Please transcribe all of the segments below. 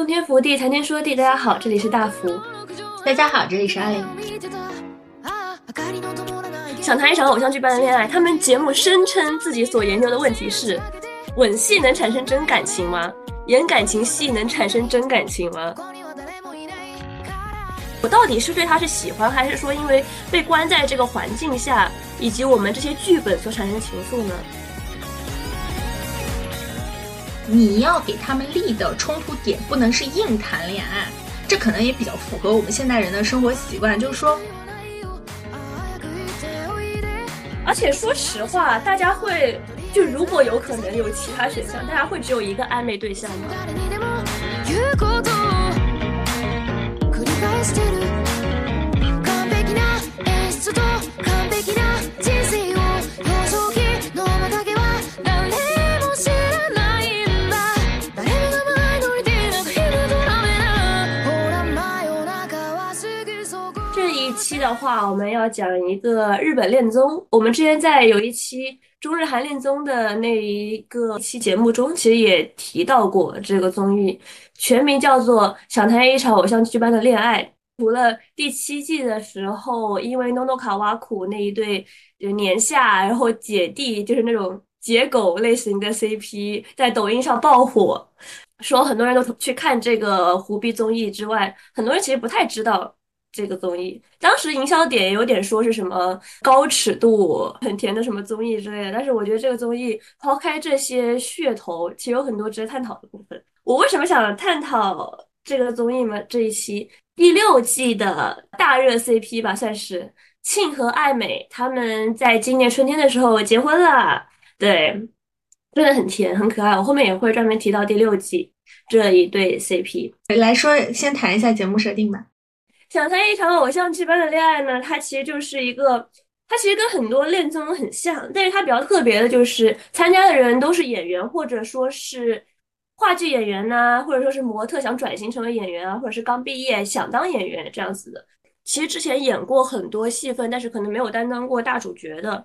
洞天福地，谈天说地，大家好，这里是大福。大家好，这里是阿玲。想谈一场偶像剧般的恋爱，他们节目声称自己所研究的问题是：吻戏能产生真感情吗？演感情戏能产生真感情吗？我到底是对他是喜欢，还是说因为被关在这个环境下，以及我们这些剧本所产生的情愫呢？你要给他们立的冲突点不能是硬谈恋爱，这可能也比较符合我们现代人的生活习惯。就是说，而且说实话，大家会就如果有可能有其他选项，大家会只有一个暧昧对象吗？的话，我们要讲一个日本恋综。我们之前在有一期中日韩恋综的那一个期节目中，其实也提到过这个综艺，全名叫做《想谈一场偶像剧般的恋爱》。除了第七季的时候，因为 NONO 卡瓦苦那一对就年下然后姐弟，就是那种姐狗类型的 CP，在抖音上爆火，说很多人都去看这个胡逼综艺之外，很多人其实不太知道。这个综艺当时营销点有点说是什么高尺度、很甜的什么综艺之类的，但是我觉得这个综艺抛开这些噱头，其实有很多值得探讨的部分。我为什么想探讨这个综艺呢？这一期第六季的大热 CP 吧，算是庆和爱美，他们在今年春天的时候结婚了，对，真的很甜，很可爱。我后面也会专门提到第六季这一对 CP 来说，先谈一下节目设定吧。想谈一场偶像剧般的恋爱呢？它其实就是一个，它其实跟很多恋综很像，但是它比较特别的就是参加的人都是演员，或者说是话剧演员呐，或者说是模特想转型成为演员啊，或者是刚毕业想当演员这样子的。其实之前演过很多戏份，但是可能没有担当过大主角的。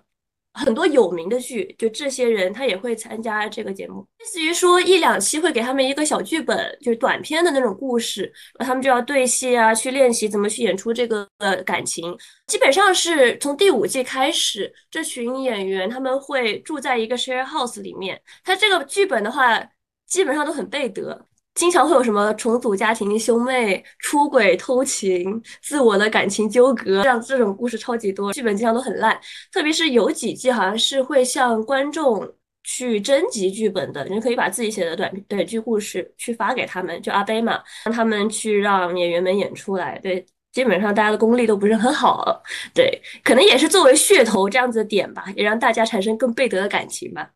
很多有名的剧，就这些人他也会参加这个节目，类似于说一两期会给他们一个小剧本，就是短片的那种故事，然后他们就要对戏啊，去练习怎么去演出这个呃感情。基本上是从第五季开始，这群演员他们会住在一个 share house 里面，他这个剧本的话，基本上都很背德。经常会有什么重组家庭、兄妹出轨、偷情、自我的感情纠葛，这样这种故事超级多，剧本经常都很烂。特别是有几季好像是会向观众去征集剧本的，你可以把自己写的短短剧故事去发给他们，就阿贝嘛，让他们去让演员们演出来。对，基本上大家的功力都不是很好，对，可能也是作为噱头这样子的点吧，也让大家产生更背德的感情吧。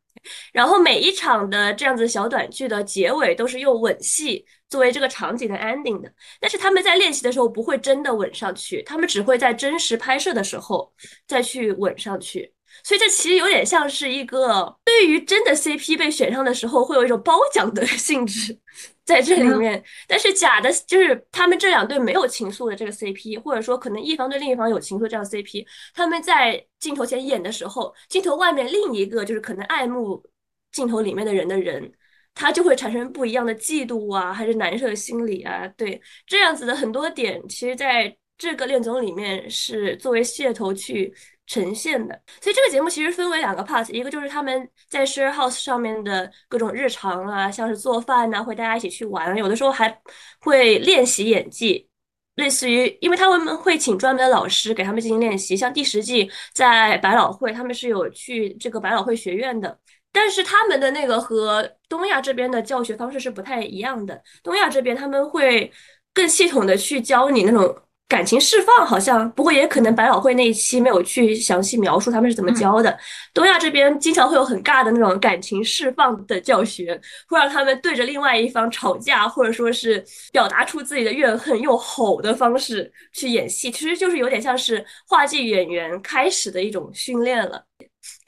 然后每一场的这样子小短剧的结尾都是用吻戏作为这个场景的 ending 的，但是他们在练习的时候不会真的吻上去，他们只会在真实拍摄的时候再去吻上去。所以这其实有点像是一个对于真的 CP 被选上的时候会有一种褒奖的 性质在这里面，但是假的就是他们这两对没有情愫的这个 CP，或者说可能一方对另一方有情愫这样 CP，他们在镜头前演的时候，镜头外面另一个就是可能爱慕镜头里面的人的人，他就会产生不一样的嫉妒啊，还是难受的心理啊，对这样子的很多点，其实在这个恋综里面是作为噱头去。呈现的，所以这个节目其实分为两个 part，一个就是他们在 share house 上面的各种日常啊，像是做饭呐，会大家一起去玩，有的时候还会练习演技，类似于，因为他们会请专门的老师给他们进行练习，像第十季在百老汇，他们是有去这个百老汇学院的，但是他们的那个和东亚这边的教学方式是不太一样的，东亚这边他们会更系统的去教你那种。感情释放好像，不过也可能百老汇那一期没有去详细描述他们是怎么教的。东亚这边经常会有很尬的那种感情释放的教学，会让他们对着另外一方吵架，或者说是表达出自己的怨恨，用吼的方式去演戏，其实就是有点像是话剧演员开始的一种训练了。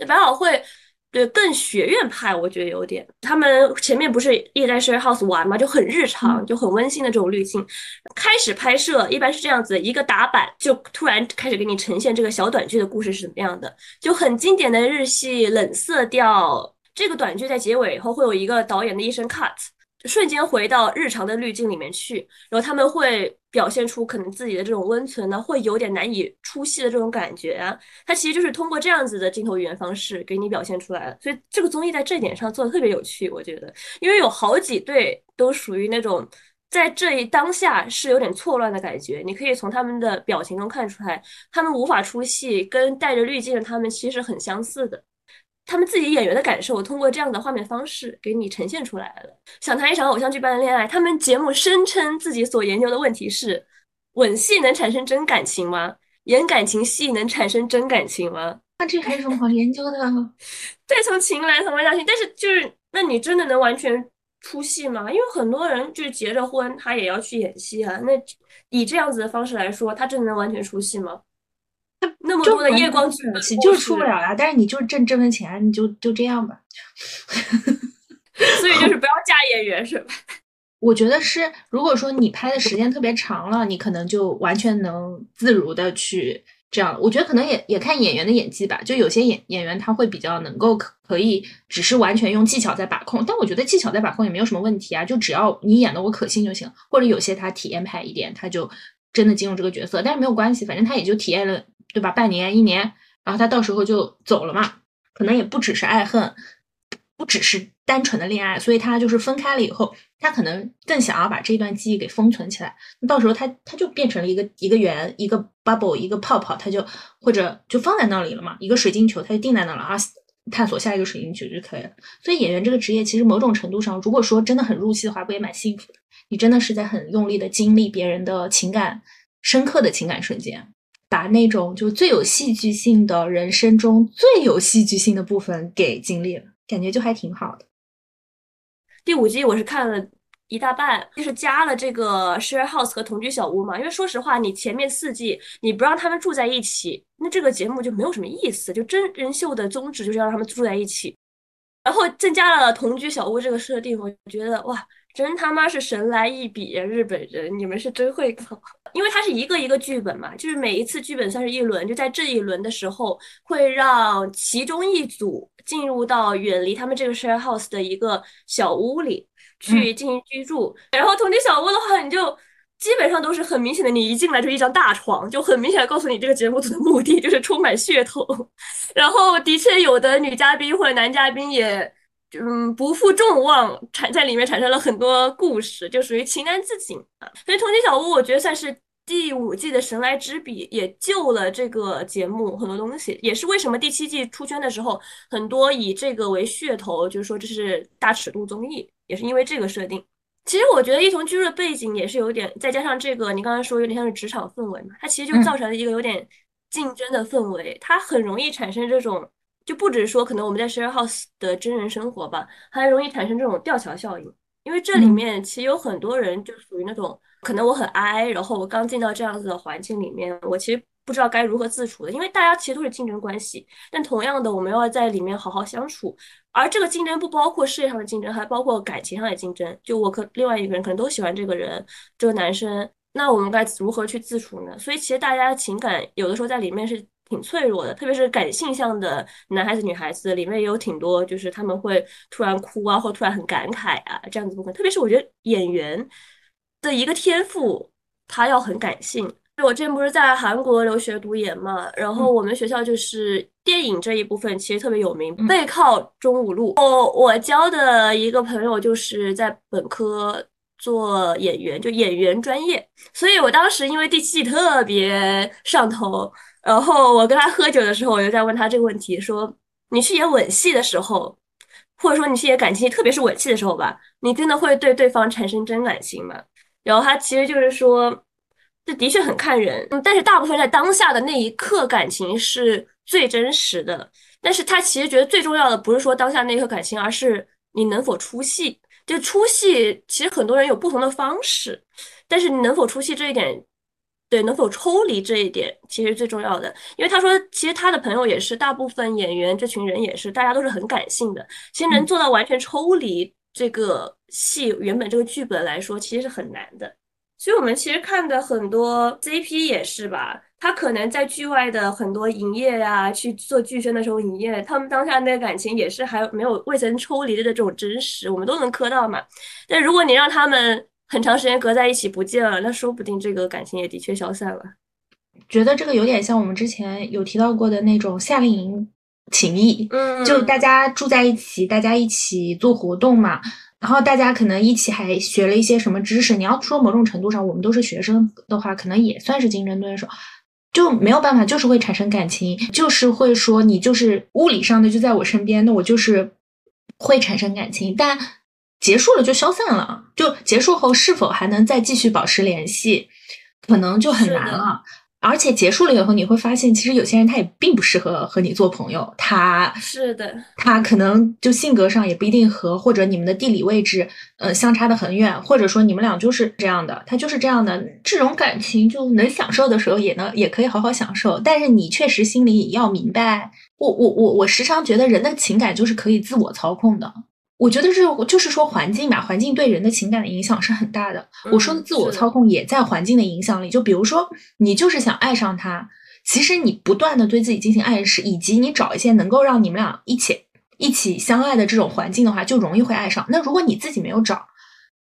百老汇。对，更学院派，我觉得有点。他们前面不是一直在 share house 玩嘛，就很日常，就很温馨的这种滤镜。开始拍摄一般是这样子，一个打板就突然开始给你呈现这个小短剧的故事是怎么样的，就很经典的日系冷色调。这个短剧在结尾以后会有一个导演的一声 cut，瞬间回到日常的滤镜里面去，然后他们会表现出可能自己的这种温存呢，会有点难以出戏的这种感觉啊。它其实就是通过这样子的镜头语言方式给你表现出来了。所以这个综艺在这一点上做的特别有趣，我觉得，因为有好几对都属于那种在这一当下是有点错乱的感觉，你可以从他们的表情中看出来，他们无法出戏，跟带着滤镜的他们其实很相似的。他们自己演员的感受，通过这样的画面方式给你呈现出来了。想谈一场偶像剧般的恋爱，他们节目声称自己所研究的问题是：吻戏能产生真感情吗？演感情戏能产生真感情吗？那这还有什么好研究的？再，从情来，从爱到心。但是就是，那你真的能完全出戏吗？因为很多人就是结着婚，他也要去演戏啊。那以这样子的方式来说，他真的能完全出戏吗？他那么多的夜光剧就是出不了呀，但是你就是挣这份钱，你就就这样吧。所以就是不要 嫁演员是吧？我觉得是，如果说你拍的时间特别长了，你可能就完全能自如的去这样。我觉得可能也也看演员的演技吧，就有些演演员他会比较能够可可以只是完全用技巧在把控，但我觉得技巧在把控也没有什么问题啊，就只要你演的我可信就行。或者有些他体验派一点，他就真的进入这个角色，但是没有关系，反正他也就体验了。对吧？半年、一年，然后他到时候就走了嘛。可能也不只是爱恨，不只是单纯的恋爱，所以他就是分开了以后，他可能更想要把这段记忆给封存起来。到时候他他就变成了一个一个圆，一个 bubble，一个泡泡，他就或者就放在那里了嘛。一个水晶球，他就定在那了啊，探索下一个水晶球就可以了。所以演员这个职业，其实某种程度上，如果说真的很入戏的话，不也蛮幸福的？你真的是在很用力的经历别人的情感，深刻的情感瞬间。把那种就最有戏剧性的人生中最有戏剧性的部分给经历了，感觉就还挺好的。第五季我是看了一大半，就是加了这个 share house 和同居小屋嘛。因为说实话，你前面四季你不让他们住在一起，那这个节目就没有什么意思。就真人秀的宗旨就是让他们住在一起，然后增加了同居小屋这个设定，我觉得哇。真他妈是神来一笔呀！日本人，你们是真会搞。因为它是一个一个剧本嘛，就是每一次剧本算是一轮，就在这一轮的时候，会让其中一组进入到远离他们这个 share house 的一个小屋里去进行居住。然后同居小屋的话，你就基本上都是很明显的，你一进来就一张大床，就很明显的告诉你这个节目组的目的就是充满噱头。然后的确有的女嘉宾或者男嘉宾也。嗯，不负众望，产在里面产生了很多故事，就属于情难自禁啊。所以《同居小屋》我觉得算是第五季的神来之笔，也救了这个节目很多东西，也是为什么第七季出圈的时候，很多以这个为噱头，就是说这是大尺度综艺，也是因为这个设定。其实我觉得一同居住的背景也是有点，再加上这个你刚才说有点像是职场氛围嘛，它其实就造成了一个有点竞争的氛围，它很容易产生这种。就不只是说可能我们在 share house 的真人生活吧，还容易产生这种吊桥效应。因为这里面其实有很多人就属于那种，可能我很 I，然后我刚进到这样子的环境里面，我其实不知道该如何自处的。因为大家其实都是竞争关系，但同样的，我们要在里面好好相处。而这个竞争不包括事业上的竞争，还包括感情上的竞争。就我和另外一个人可能都喜欢这个人，这个男生，那我们该如何去自处呢？所以其实大家情感有的时候在里面是。挺脆弱的，特别是感性向的男孩子、女孩子里面也有挺多，就是他们会突然哭啊，或突然很感慨啊，这样子部分。特别是我觉得演员的一个天赋，他要很感性。我之前不是在韩国留学读研嘛，然后我们学校就是电影这一部分其实特别有名，背靠中五路。我我交的一个朋友就是在本科做演员，就演员专业，所以我当时因为第七季特别上头。然后我跟他喝酒的时候，我就在问他这个问题：说你去演吻戏的时候，或者说你去演感情戏，特别是吻戏的时候吧，你真的会对对方产生真感情吗？然后他其实就是说，这的确很看人，但是大部分在当下的那一刻，感情是最真实的。但是他其实觉得最重要的不是说当下那一刻感情，而是你能否出戏。就出戏，其实很多人有不同的方式，但是你能否出戏这一点。对，能否抽离这一点其实最重要的，因为他说，其实他的朋友也是，大部分演员这群人也是，大家都是很感性的。其实能做到完全抽离这个戏原本这个剧本来说，其实是很难的。所以我们其实看的很多 CP 也是吧，他可能在剧外的很多营业呀，去做剧宣的时候营业，他们当下那个感情也是还没有未曾抽离的这种真实，我们都能磕到嘛。但如果你让他们很长时间隔在一起不见了，那说不定这个感情也的确消散了。觉得这个有点像我们之前有提到过的那种夏令营情谊，嗯，就大家住在一起，大家一起做活动嘛。然后大家可能一起还学了一些什么知识。你要说某种程度上，我们都是学生的话，可能也算是竞争对手。就没有办法，就是会产生感情，就是会说你就是物理上的就在我身边，那我就是会产生感情。但结束了就消散了，就结束后是否还能再继续保持联系，可能就很难了。而且结束了以后，你会发现，其实有些人他也并不适合和你做朋友。他是的，他可能就性格上也不一定合，或者你们的地理位置呃相差的很远，或者说你们俩就是这样的，他就是这样的。这种感情就能享受的时候，也能也可以好好享受。但是你确实心里也要明白，我我我我时常觉得人的情感就是可以自我操控的。我觉得是，就是说环境吧，环境对人的情感的影响是很大的。我说的自我操控也在环境的影响里。就比如说，你就是想爱上他，其实你不断的对自己进行暗示，以及你找一些能够让你们俩一起一起相爱的这种环境的话，就容易会爱上。那如果你自己没有找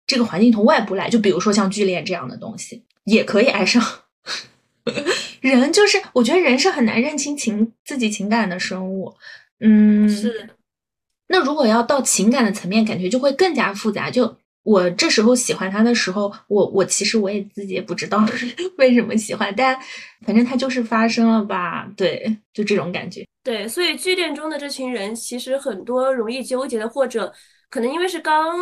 这个环境从外部来，就比如说像剧恋这样的东西，也可以爱上。人就是，我觉得人是很难认清情自己情感的生物。嗯，是。那如果要到情感的层面，感觉就会更加复杂。就我这时候喜欢他的时候，我我其实我也自己也不知道 为什么喜欢，但反正他就是发生了吧。对，就这种感觉。对，所以剧恋中的这群人，其实很多容易纠结的，或者可能因为是刚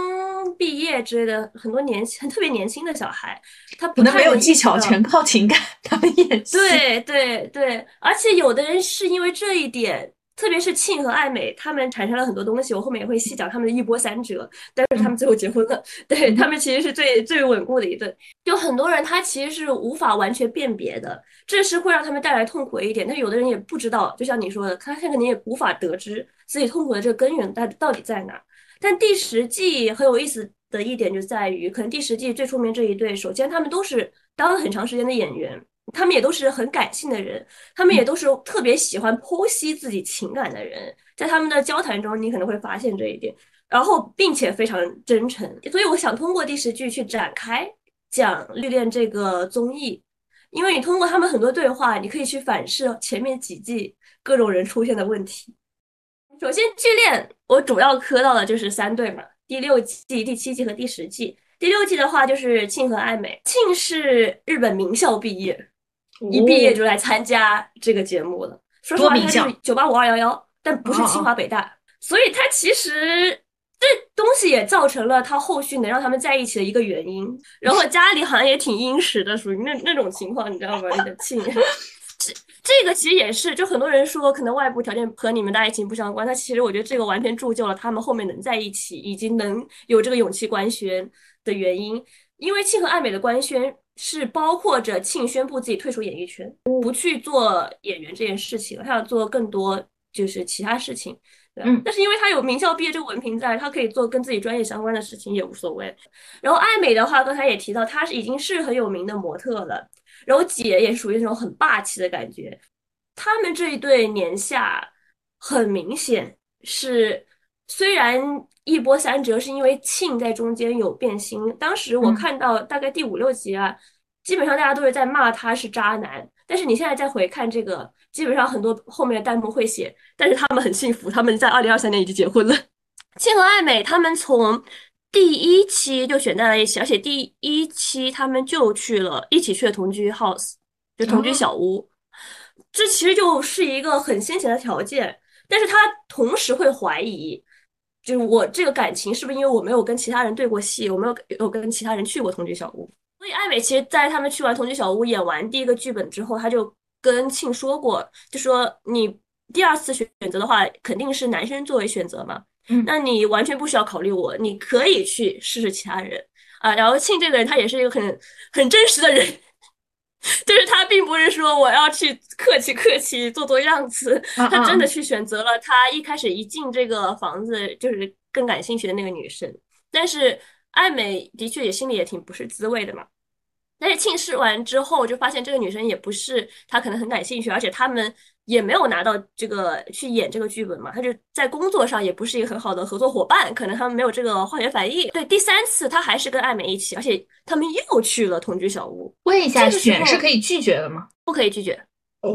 毕业之类的，很多年轻、特别年轻的小孩，他可能没有技巧，全靠情感，他们演戏。对对对，而且有的人是因为这一点。特别是庆和爱美，他们产生了很多东西，我后面也会细讲他们的一波三折。但是他们最后结婚了，对他们其实是最最稳固的一对。有很多人他其实是无法完全辨别的，这是会让他们带来痛苦的一点。但有的人也不知道，就像你说的，他他肯定也无法得知自己痛苦的这个根源到到底在哪。但第十季很有意思的一点就在于，可能第十季最出名这一对，首先他们都是当了很长时间的演员。他们也都是很感性的人，他们也都是特别喜欢剖析自己情感的人，在他们的交谈中，你可能会发现这一点，然后并且非常真诚。所以我想通过第十句去展开讲《绿恋》这个综艺，因为你通过他们很多对话，你可以去反射前面几季各种人出现的问题。首先，《剧恋》我主要磕到的就是三对嘛，第六季、第七季和第十季。第六季的话就是庆和爱美，庆是日本名校毕业。一毕业就来参加这个节目了。说实话，他是九八五二幺幺，但不是清华北大，所以他其实这东西也造成了他后续能让他们在一起的一个原因。然后家里好像也挺殷实的，属于那那种情况，你知道吗？那个庆，这这个其实也是，就很多人说可能外部条件和你们的爱情不相关，但其实我觉得这个完全铸就了他们后面能在一起，以及能有这个勇气官宣的原因。因为庆和爱美的官宣。是包括着庆宣布自己退出演艺圈，不去做演员这件事情了，他要做更多就是其他事情。嗯，但是因为他有名校毕业这个文凭在，他可以做跟自己专业相关的事情也无所谓。然后爱美的话，刚才也提到，她是已经是很有名的模特了。然后姐也属于那种很霸气的感觉。他们这一对年下很明显是，虽然。一波三折是因为庆在中间有变心。当时我看到大概第五六集啊，基本上大家都是在骂他是渣男。但是你现在再回看这个，基本上很多后面的弹幕会写，但是他们很幸福，他们在二零二三年已经结婚了。庆和爱美他们从第一期就选在了一起，而且第一期他们就去了一起去了同居 house，就同居小屋。这其实就是一个很先前的条件，但是他同时会怀疑。就是我这个感情是不是因为我没有跟其他人对过戏，我没有有跟其他人去过同居小屋，所以艾美其实在他们去完同居小屋演完第一个剧本之后，他就跟庆说过，就说你第二次选择的话，肯定是男生作为选择嘛，嗯，那你完全不需要考虑我，你可以去试试其他人啊。然后庆这个人他也是一个很很真实的人。就是他并不是说我要去客气客气做做样子，他真的去选择了他一开始一进这个房子就是更感兴趣的那个女生。但是艾美的确也心里也挺不是滋味的嘛。但是庆试完之后，就发现这个女生也不是他可能很感兴趣，而且他们也没有拿到这个去演这个剧本嘛，他就在工作上也不是一个很好的合作伙伴，可能他们没有这个化学反应。对，第三次他还是跟艾美一起，而且他们又去了同居小屋。问一下，选是可以拒绝的吗？不可以拒绝。哦，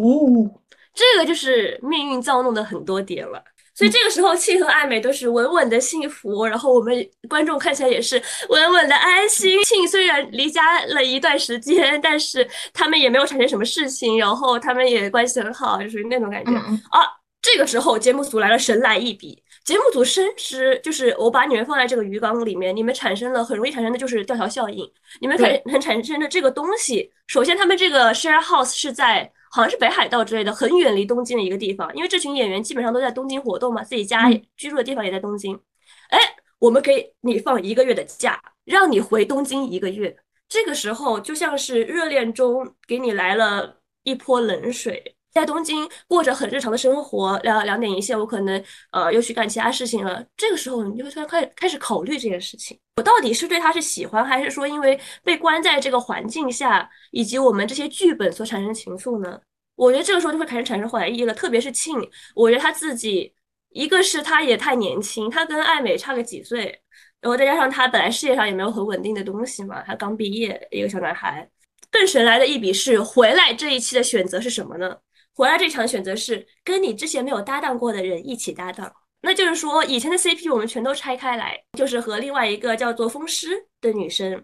这个就是命运造弄的很多点了。所以这个时候，庆和爱美都是稳稳的幸福，然后我们观众看起来也是稳稳的安心。庆虽然离家了一段时间，但是他们也没有产生什么事情，然后他们也关系很好，就属于那种感觉。啊，这个时候节目组来了神来一笔，节目组深知就是我把你们放在这个鱼缸里面，你们产生了很容易产生的就是吊桥效应，你们很很产生的这个东西。首先，他们这个 share house 是在。好像是北海道之类的，很远离东京的一个地方。因为这群演员基本上都在东京活动嘛，自己家居住的地方也在东京。哎，我们给你放一个月的假，让你回东京一个月。这个时候就像是热恋中给你来了一泼冷水。在东京过着很日常的生活，两两点一线，我可能呃又去干其他事情了。这个时候，你就会突然开开始考虑这件事情：我到底是对他是喜欢，还是说因为被关在这个环境下，以及我们这些剧本所产生情愫呢？我觉得这个时候就会开始产生怀疑了。特别是庆，我觉得他自己，一个是他也太年轻，他跟艾美差个几岁，然后再加上他本来事业上也没有很稳定的东西嘛，他刚毕业，一个小男孩。更神来的一笔是回来这一期的选择是什么呢？回来这场选择是跟你之前没有搭档过的人一起搭档，那就是说以前的 CP 我们全都拆开来，就是和另外一个叫做风师的女生，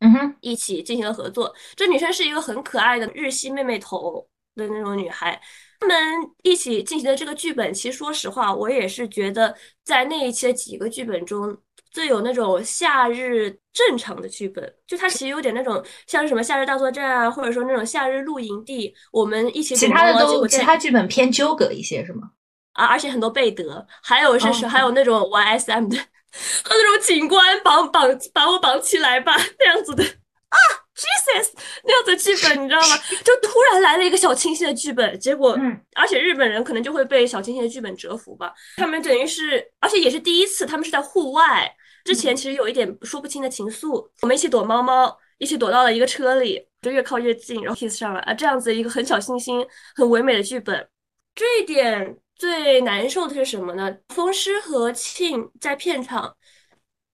嗯哼，一起进行了合作。这女生是一个很可爱的日系妹妹头的那种女孩，他们一起进行的这个剧本，其实说实话，我也是觉得在那一期的几个剧本中。最有那种夏日正常的剧本，就它其实有点那种像是什么夏日大作战啊，或者说那种夏日露营地，我们一起。其他的都其他剧本偏纠葛一些是吗？啊，而且很多贝德，还有是是还有那种 YSM 的，和那种警官绑绑把我绑起来吧 那样子的啊，Jesus 那样子剧本你知道吗？就突然来了一个小清新的剧本，结果嗯，而且日本人可能就会被小清新的剧本折服吧，他们等于是，而且也是第一次，他们是在户外。之前其实有一点说不清的情愫，我们一起躲猫猫，一起躲到了一个车里，就越靠越近，然后 kiss 上了啊，这样子一个很小清新、很唯美的剧本。这一点最难受的是什么呢？风师和庆在片场，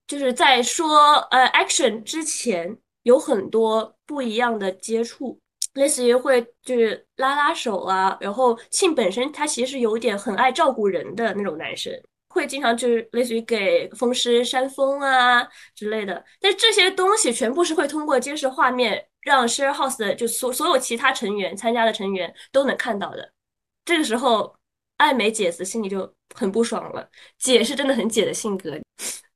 就是在说呃 action 之前有很多不一样的接触，类似于会就是拉拉手啊，然后庆本身他其实有点很爱照顾人的那种男生。会经常就是类似于给风师扇风啊之类的，但这些东西全部是会通过监视画面让 Share House 的就所所有其他成员参加的成员都能看到的。这个时候，艾美姐子心里就很不爽了。姐是真的很姐的性格。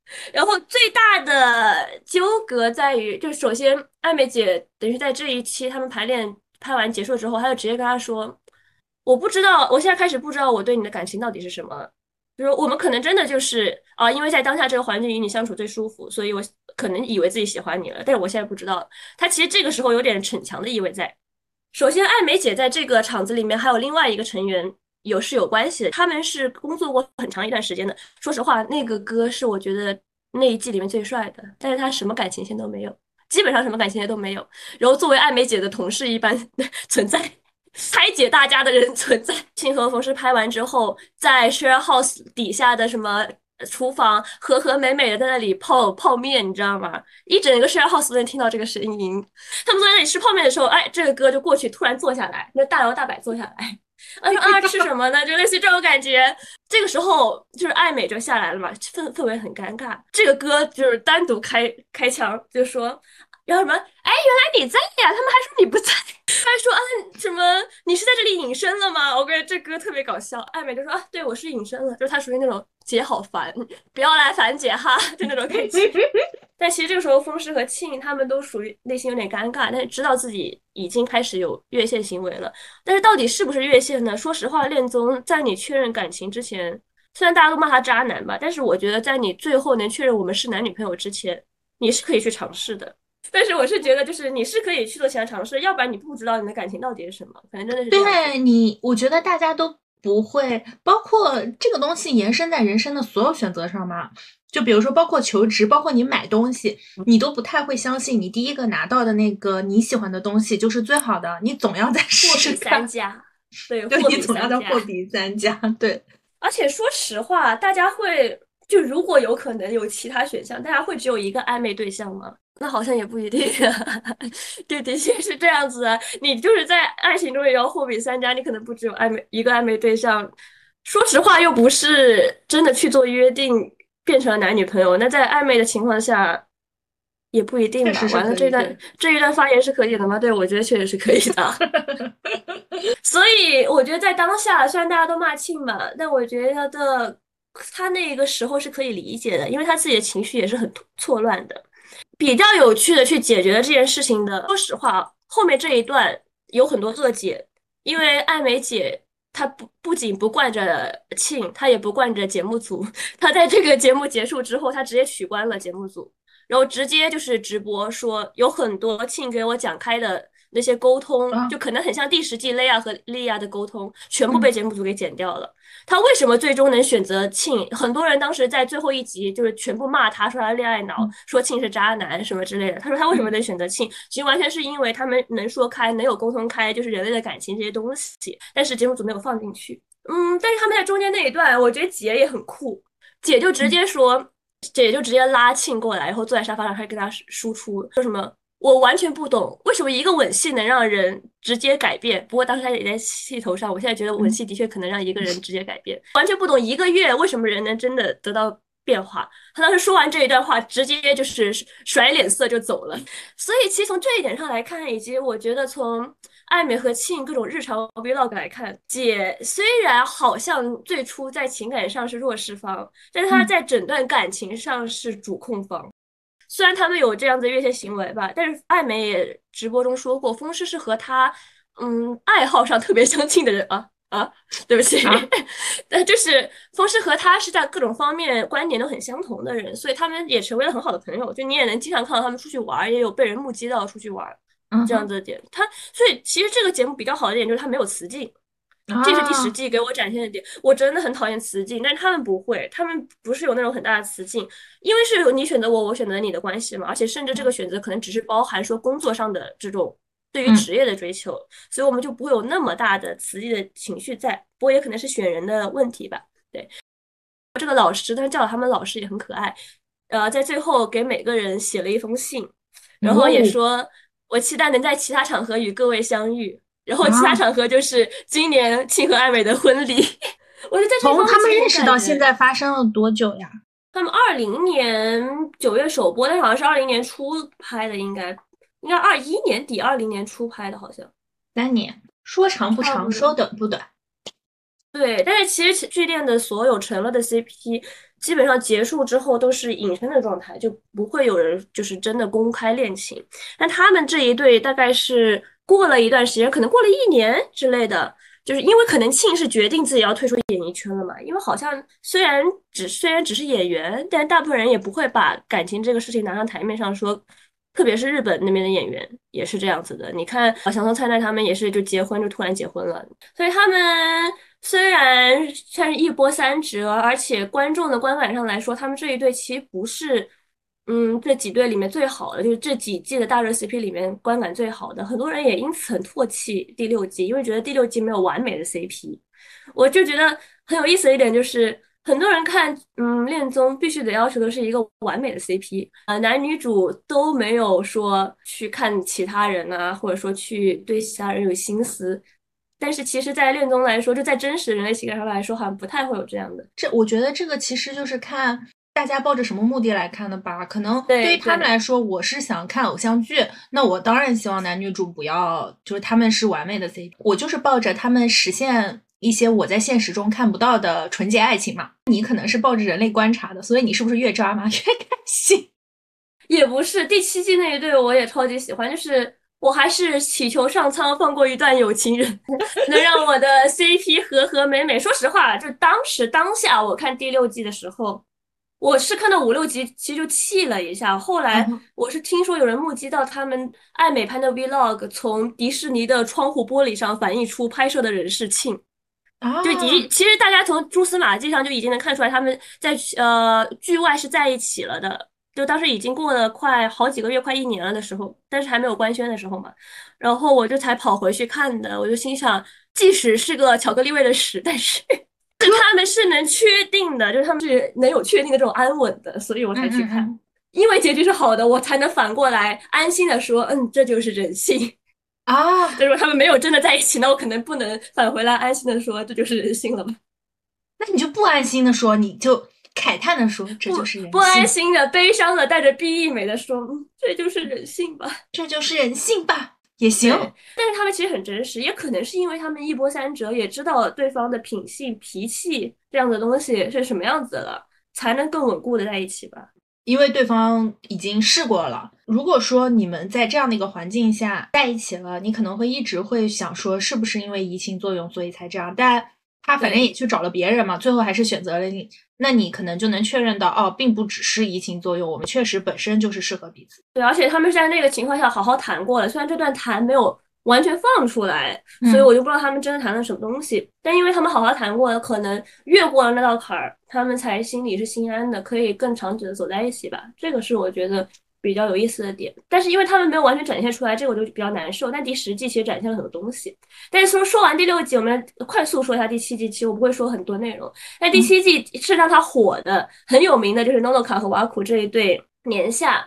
然后最大的纠葛在于，就首先艾美姐等于在这一期他们排练拍完结束之后，她就直接跟他说：“我不知道，我现在开始不知道我对你的感情到底是什么。”就是我们可能真的就是啊，因为在当下这个环境与你相处最舒服，所以我可能以为自己喜欢你了，但是我现在不知道。他其实这个时候有点逞强的意味在。首先，艾美姐在这个场子里面还有另外一个成员有是有关系的，他们是工作过很长一段时间的。说实话，那个哥是我觉得那一季里面最帅的，但是他什么感情线都没有，基本上什么感情线都没有。然后作为艾美姐的同事一般存在。拆解大家的人存在。庆和冯是拍完之后，在 share house 底下的什么厨房和和美美的在那里泡泡面，你知道吗？一整个 share house 都能听到这个声音。他们坐在那里吃泡面的时候，哎，这个歌就过去，突然坐下来，那大摇大摆坐下来。啊说 啊，吃什么呢？就类似于这种感觉。这个时候就是艾美就下来了嘛，氛氛围很尴尬。这个歌就是单独开开枪，就说。然后什么？哎，原来你在呀！他们还说你不在，还说啊什么？你是在这里隐身了吗？我感觉这歌特别搞笑。艾美就说啊，对我是隐身了，就是他属于那种姐好烦，不要来烦姐哈，就那种感觉。但其实这个时候，风师和庆他们都属于内心有点尴尬，但是知道自己已经开始有越线行为了。但是到底是不是越线呢？说实话，恋综在你确认感情之前，虽然大家都骂他渣男吧，但是我觉得在你最后能确认我们是男女朋友之前，你是可以去尝试的。但是我是觉得，就是你是可以去做其他尝试，要不然你不知道你的感情到底是什么，可能真的是。对你，我觉得大家都不会，包括这个东西延伸在人生的所有选择上嘛？就比如说，包括求职，包括你买东西，你都不太会相信你第一个拿到的那个你喜欢的东西就是最好的，你总要在试试看。三家，对，对货你总要在货比三家。对，而且说实话，大家会就如果有可能有其他选项，大家会只有一个暧昧对象吗？那好像也不一定啊。对，的确是这样子啊。你就是在爱情中也要货比三家，你可能不只有暧昧一个暧昧对象。说实话，又不是真的去做约定，变成了男女朋友。那在暧昧的情况下，也不一定吧完了，这段对这一段发言是可以的吗？对，我觉得确实是可以的。所以我觉得在当下，虽然大家都骂庆嘛，但我觉得他的他那个时候是可以理解的，因为他自己的情绪也是很错乱的。比较有趣的去解决了这件事情的，说实话，后面这一段有很多恶解，因为艾美姐她不不仅不惯着庆，她也不惯着节目组，她在这个节目结束之后，她直接取关了节目组，然后直接就是直播说有很多庆给我讲开的那些沟通啊，就可能很像第十季雷亚和莉亚的沟通，全部被节目组给剪掉了。他为什么最终能选择庆？很多人当时在最后一集就是全部骂他，说他恋爱脑，说庆是渣男什么之类的。他说他为什么能选择庆？其实完全是因为他们能说开，能有沟通开，就是人类的感情这些东西。但是节目组没有放进去。嗯，但是他们在中间那一段，我觉得姐也很酷，姐就直接说，姐就直接拉庆过来，然后坐在沙发上开始跟他输出，说什么。我完全不懂为什么一个吻戏能让人直接改变。不过当时他也在气头上，我现在觉得吻戏的确可能让一个人直接改变。完全不懂一个月为什么人能真的得到变化。他当时说完这一段话，直接就是甩脸色就走了。所以其实从这一点上来看，以及我觉得从艾美和庆各种日常 vlog 来看，姐虽然好像最初在情感上是弱势方，但是她在整段感情上是主控方。虽然他们有这样子的越线行为吧，但是艾美也直播中说过，风师是和他嗯爱好上特别相近的人啊啊，对不起，就是风师和他是在各种方面观点都很相同的人，所以他们也成为了很好的朋友。就你也能经常看到他们出去玩，也有被人目击到出去玩嗯这样子的点。他所以其实这个节目比较好的点就是他没有雌竞。这是第十啊季给我展现的点，我真的很讨厌雌竞，但是他们不会，他们不是有那种很大的雌竞，因为是你选择我，我选择你的关系嘛，而且甚至这个选择可能只是包含说工作上的这种对于嗯职业的追求，所以我们就不会有那么大的雌竞的情绪在，不过也可能是选人的问题吧，对。这个老师，但是叫他们老师也很可爱，呃，在最后给每个人写了一封信，然后也哦说，我期待能在其他场合与各位相遇。然后其他啊场合就是今年庆和艾美的婚礼。我觉得在这从他们认识到现在发生了多久呀？他们二零年九月首播，但好像是二零年初拍的，应该应该二一年底二零年初拍的，好像。三年，说长不长，说短不短。对，但是其实剧恋的所有成了的 CP，基本上结束之后都是隐身的状态，就不会有人就是真的公开恋情。但他们这一对大概是过了一段时间，可能过了一年之类的，就是因为可能庆是决定自己要退出演艺圈了嘛，因为好像虽然只虽然只是演员，但大部分人也不会把感情这个事情拿上台面上说。特别是日本那边的演员也是这样子的，你看小松菜奈他们也是就结婚就突然结婚了，所以他们虽然算是一波三折，而且观众的观感上来说，他们这一对其实不是，嗯，这几对里面最好的，就是这几季的大热 CP 里面观感最好的。很多人也因此很唾弃第六季，因为觉得第六季没有完美的 CP。我就觉得很有意思的一点就是，很多人看嗯恋综必须得要求的是一个完美的 CP，呃，男女主都没有说去看其他人啊，或者说去对其他人有心思。但是其实，在恋综来说，就在真实人类情感上来说，好像不太会有这样的。这我觉得这个其实就是看大家抱着什么目的来看的吧。可能对对于他们来说，我是想看偶像剧，那我当然希望男女主不要就是他们是完美的 CP。我就是抱着他们实现一些我在现实中看不到的纯洁爱情嘛。你可能是抱着人类观察的，所以你是不是越抓嘛 越开心？也不是第七季那一对，我也超级喜欢，就是我还是祈求上苍放过一段有情人，能让我的 CP 和和美美。说实话，就当时当下我看第六季的时候，我是看到五六集，其实就气了一下。后来我是听说有人目击到他们爱美拍的 Vlog，从迪士尼的窗户玻璃上反映出拍摄的人是庆。啊，就已其实大家从蛛丝马迹上就已经能看出来他们在呃剧外是在一起了的。就当时已经过了快好几个月，快一年了的时候，但是还没有官宣的时候嘛，然后我就才跑回去看的。我就心想，即使是个巧克力味的屎，但是他们是能确定的，就是他们是能有确定的这种安稳的，所以我才去看。因为结局是好的，我才能反过来安心的说，嗯，这就是人性啊。如果他们没有真的在一起，那我可能不能返回来安心的说，这就是人性了吧？那你就不安心的说，你就。慨叹的说：“这就是人性。”不安心的、悲伤的、带着 B E 美的说：“这就是人性吧，这就是人性吧，也行。”但是他们其实很真实，也可能是因为他们一波三折，也知道对方的品性、脾气这样的东西是什么样子了，才能更稳固的在一起吧。因为对方已经试过了。如果说你们在这样的一个环境下在一起了，你可能会一直会想说，是不是因为移情作用，所以才这样？但他反正也去找了别人嘛，最后还是选择了你，那你可能就能确认到，哦，并不只是移情作用，我们确实本身就是适合彼此。对，而且他们是在那个情况下好好谈过了，虽然这段谈没有完全放出来，所以我就不知道他们真的谈了什么东西。但因为他们好好谈过了，可能越过了那道坎儿，他们才心里是心安的，可以更长久的走在一起吧。这个是我觉得。比较有意思的点，但是因为他们没有完全展现出来，这个我就比较难受。但第十季其实展现了很多东西。但是说说完第六季，我们快速说一下第七季。其实我不会说很多内容。那第七季是让它火的很有名的，就是 Nonoka 和瓦库这一对年下，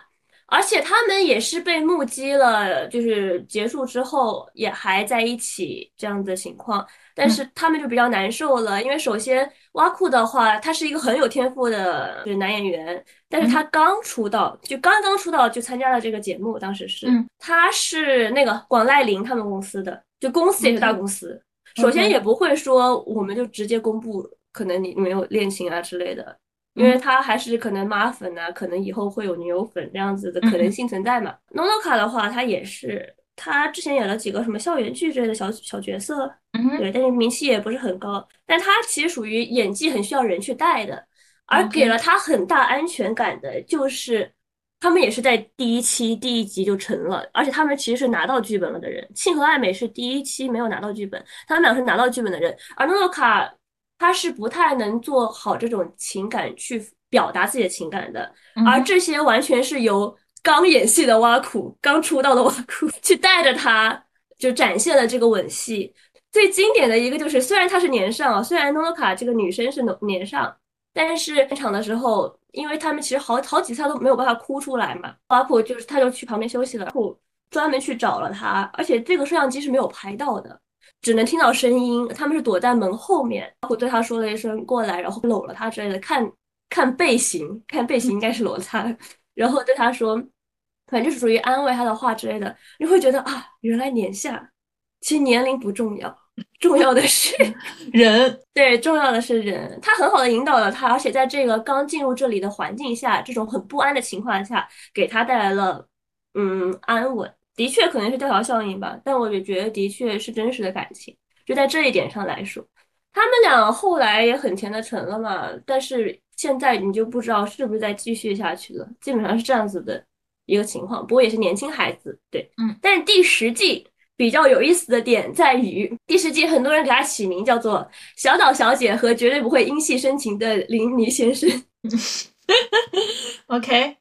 而且他们也是被目击了，就是结束之后也还在一起这样的情况。但是他们就比较难受了，因为首先挖库的话，他是一个很有天赋的就是男演员，但是他刚出道，就刚刚出道就参加了这个节目，当时是，他是那个广濑铃他们公司的，就公司也是大公司，首先也不会说我们就直接公布可能你没有恋情啊之类的，因为他还是可能妈粉啊，可能以后会有女友粉这样子的可能性存在嘛。诺诺卡的话，他也是。他之前演了几个什么校园剧之类的小小角色，对，但是名气也不是很高。但他其实属于演技很需要人去带的，而给了他很大安全感的，就是他们也是在第一期第一集就成了，而且他们其实是拿到剧本了的人。庆和爱美是第一期没有拿到剧本，他们俩是拿到剧本的人，而诺诺卡他是不太能做好这种情感去表达自己的情感的，而这些完全是由。刚演戏的挖苦，刚出道的挖苦，去带着他，就展现了这个吻戏。最经典的一个就是，虽然他是年上啊，虽然诺诺卡这个女生是年上，但是现场的时候，因为他们其实好好几次都没有办法哭出来嘛，挖苦就是他就去旁边休息了，苦专门去找了他，而且这个摄像机是没有拍到的，只能听到声音。他们是躲在门后面，我对他说了一声过来，然后搂了他之类的，看看背形，看背形应该是裸餐。然后对他说，反正就是属于安慰他的话之类的，你会觉得啊，原来年下，其实年龄不重要，重要的是 人，对，重要的是人。他很好的引导了他，而且在这个刚进入这里的环境下，这种很不安的情况下，给他带来了嗯安稳。的确可能是调条效应吧，但我也觉得的确是真实的感情。就在这一点上来说，他们俩后来也很甜的成了嘛，但是。现在你就不知道是不是再继续下去了，基本上是这样子的一个情况。不过也是年轻孩子，对，嗯。但是第十季比较有意思的点在于，第十季很多人给他起名叫做“小岛小姐”和“绝对不会因戏生情的林尼先生”。OK，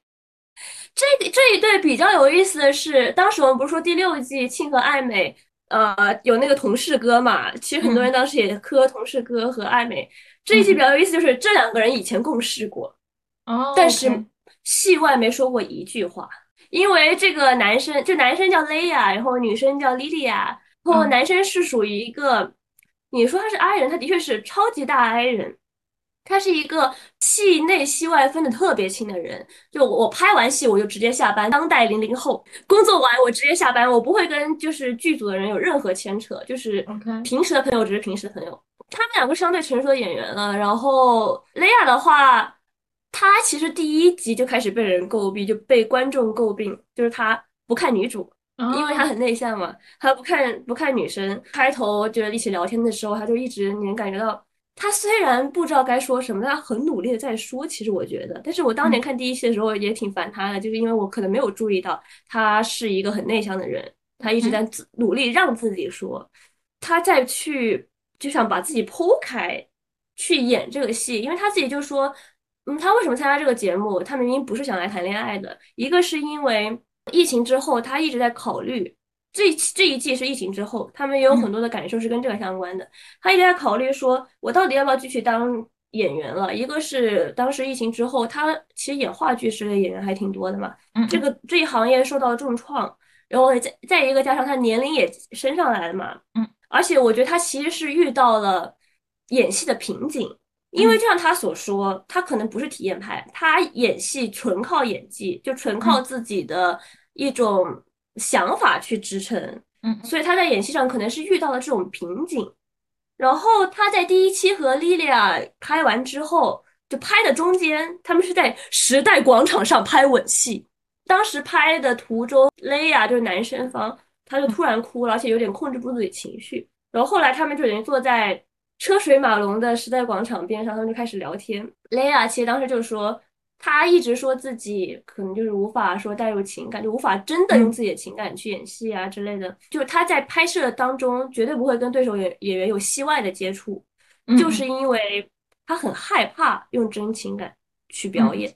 这个这一对比较有意思的是，当时我们不是说第六季庆和爱美，呃，有那个同事哥嘛？其实很多人当时也磕同事哥和爱美。这一季比较有意思，就是这两个人以前共事过，哦，但是戏外没说过一句话。因为这个男生，就男生叫雷亚，然后女生叫 Lilia，，然后男生是属于一个，你说他是 I 人，他的确是超级大 I 人，他是一个戏内戏外分的特别清的人。就我拍完戏我就直接下班，当代零零后，工作完我直接下班，我不会跟就是剧组的人有任何牵扯，就是平时的朋友只是平时的朋友。他们两个相对成熟的演员了，然后雷亚的话，她其实第一集就开始被人诟病，就被观众诟病，就是她不看女主，因为他很内向嘛，他不看不看女生。开头就是一起聊天的时候，他就一直你能感觉到，她虽然不知道该说什么，但她很努力的在说。其实我觉得，但是我当年看第一期的时候也挺烦他的，就是因为我可能没有注意到他是一个很内向的人，他一直在自努力让自己说，他再去。就想把自己剖开去演这个戏，因为他自己就说，嗯，他为什么参加这个节目？他明明不是想来谈恋爱的，一个是因为疫情之后，他一直在考虑。这这一季是疫情之后，他们也有很多的感受是跟这个相关的。他一直在考虑说，我到底要不要继续当演员了？一个是当时疫情之后，他其实演话剧式的演员还挺多的嘛。这个这一行业受到了重创，然后再再一个加上他年龄也升上来了嘛。嗯，而且我觉得他其实是遇到了演戏的瓶颈，因为就像他所说，他可能不是体验派，他演戏纯靠演技，就纯靠自己的一种。想法去支撑，嗯，所以他在演戏上可能是遇到了这种瓶颈。然后他在第一期和莉莉娅拍完之后，就拍的中间，他们是在时代广场上拍吻戏。当时拍的途中，蕾娅就是男生方，他就突然哭了，而且有点控制不住自己情绪。然后后来他们就已经坐在车水马龙的时代广场边上，他们就开始聊天。蕾娅其实当时就说。他一直说自己可能就是无法说带入情感，就无法真的用自己的情感去演戏啊之类的。就是他在拍摄当中绝对不会跟对手演演员有戏外的接触，就是因为他很害怕用真情感去表演。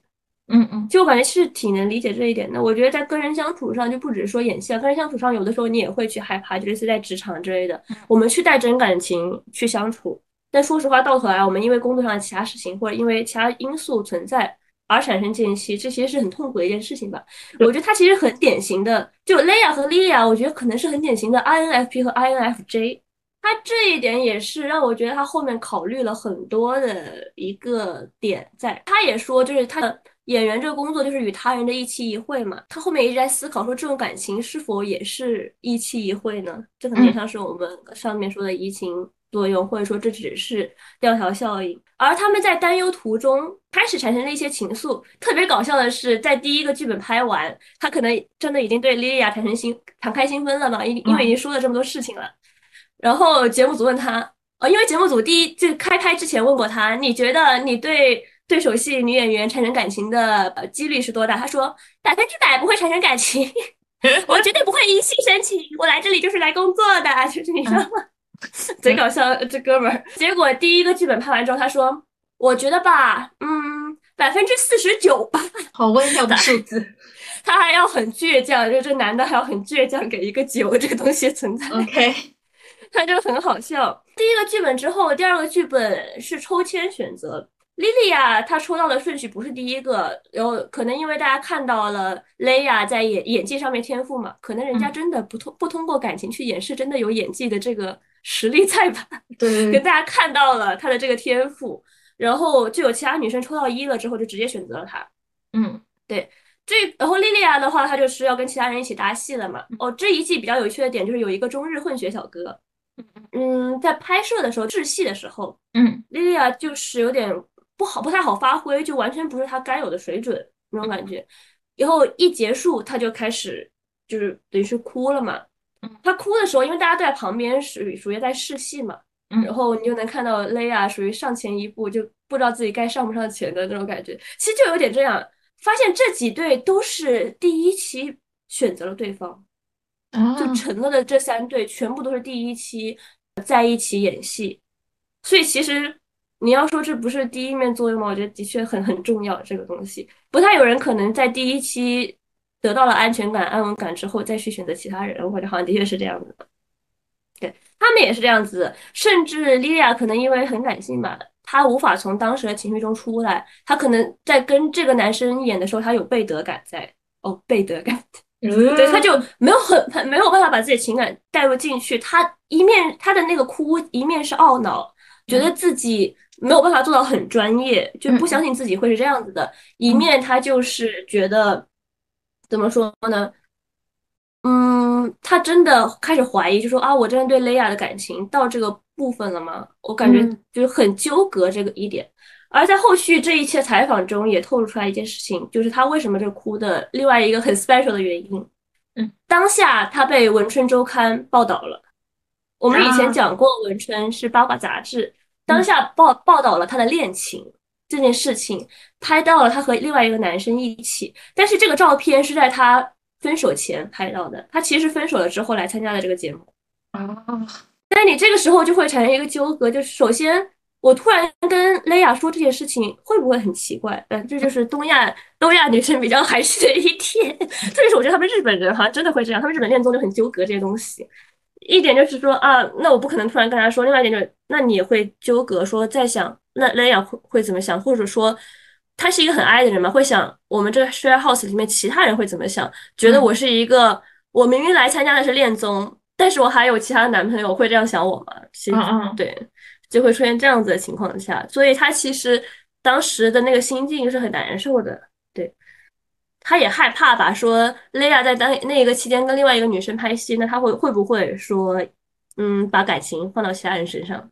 嗯嗯，就我感觉是挺能理解这一点的。我觉得在跟人相处上，就不只是说演戏啊，跟人相处上，有的时候你也会去害怕，就类似在职场之类的，我们去带真感情去相处。但说实话，到头来我们因为工作上的其他事情，或者因为其他因素存在。而产生间隙，这其实是很痛苦的一件事情吧？我觉得他其实很典型的，就 Leia 和 Lia，我觉得可能是很典型的 INFP 和 INFJ。他这一点也是让我觉得他后面考虑了很多的一个点在。他也说，就是他的演员这个工作就是与他人的一期一会嘛。他后面一直在思考说，这种感情是否也是一期一会呢？这可能像是我们上面说的移情。作用，或者说这只是吊桥效应，而他们在担忧途中开始产生了一些情愫。特别搞笑的是，在第一个剧本拍完，他可能真的已经对莉莉娅产生心敞开心扉了嘛？因因为已经说了这么多事情了。然后节目组问他，呃，因为节目组第一就开拍之前问过他，你觉得你对对手戏女演员产生感情的几率是多大？他说百分之百不会产生感情，我绝对不会因戏生情，我来这里就是来工作的，就是你知道吗？贼搞笑，这哥们儿。结果第一个剧本拍完之后，他说：“我觉得吧，嗯，百分之四十九吧。”好微妙的数字。他还要很倔强，就这男的还要很倔强，给一个九这个东西存在。OK，他就很好笑。第一个剧本之后，第二个剧本是抽签选择。莉莉娅她抽到的顺序不是第一个，然后可能因为大家看到了蕾娅在演演技上面天赋嘛，可能人家真的不通不通过感情去掩饰，真的有演技的这个。实力在吧？对，跟大家看到了她的这个天赋，然后就有其他女生抽到一了之后，就直接选择了她。嗯，对。这然后莉莉娅的话，她就是要跟其他人一起搭戏了嘛。哦，这一季比较有趣的点就是有一个中日混血小哥。嗯，在拍摄的时候，制戏的时候，嗯，莉莉娅就是有点不好，不太好发挥，就完全不是他该有的水准那种感觉。以后一结束，他就开始就是等于是哭了嘛。他哭的时候，因为大家都在旁边，属于属于在试戏嘛，然后你就能看到蕾娅属于上前一步，就不知道自己该上不上前的那种感觉。其实就有点这样，发现这几对都是第一期选择了对方，就成了的这三对全部都是第一期在一起演戏。所以其实你要说这不是第一面作用吗？我觉得的确很很重要，这个东西不太有人可能在第一期。得到了安全感、安稳感之后，再去选择其他人，我觉得好像的确是这样子的。对他们也是这样子，甚至莉莉娅可能因为很感性吧，她无法从当时的情绪中出来，她可能在跟这个男生演的时候，她有背德感在哦，背德感，对，她就没有很很没有办法把自己情感带入进去。她一面她的那个哭，一面是懊恼，觉得自己没有办法做到很专业，就不相信自己会是这样子的；一面他就是觉得。怎么说呢？嗯，他真的开始怀疑，就说啊，我真的对雷亚的感情到这个部分了吗？我感觉就是很纠葛这个一点。而在后续这一切采访中，也透露出来一件事情，就是他为什么这哭的另外一个很 special 的原因。嗯，当下他被《文春周刊》报道了。我们以前讲过，《文春》是八卦杂志，当下报报道了他的恋情。这件事情拍到了他和另外一个男生一起，但是这个照片是在他分手前拍到的。他其实分手了之后来参加的这个节目啊，但你这个时候就会产生一个纠葛，就是首先我突然跟雷亚说这件事情，会不会很奇怪？嗯，这就是东亚东亚女生比较含蓄的一天。特别是我觉得他们日本人好像真的会这样，他们日本恋综就很纠葛这些东西。一点就是说啊，那我不可能突然跟他说；另外一点就是，那你也会纠葛，说在想那雷亚会会怎么想，或者说他是一个很爱的人嘛，会想我们这个 share house 里面其他人会怎么想，觉得我是一个我明明来参加的是恋综。但是我还有其他的男朋友会这样想我吗？其实对，就会出现这样子的情况下，所以他其实当时的那个心境是很难受的。对，他也害怕吧，说雷亚在当那个期间跟另外一个女生拍戏，那他会会不会说，嗯，把感情放到其他人身上？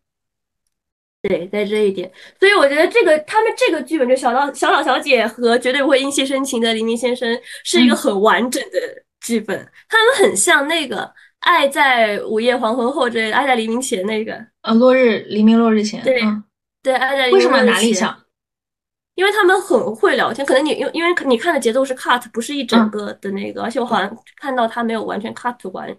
对，在这一点，所以我觉得这个他们这个剧本就小老小老小姐和绝对不会因戏生情的黎明先生是一个很完整的剧本，他们很像那个。爱在午夜黄昏后，这爱在黎明前那个，呃，落日黎明落日前，对对，爱在为什么哪里像？因为他们很会聊天，可能你因因为你看的节奏是 cut，不是一整个的那个，而且我好像看到他没有完全 cut 完，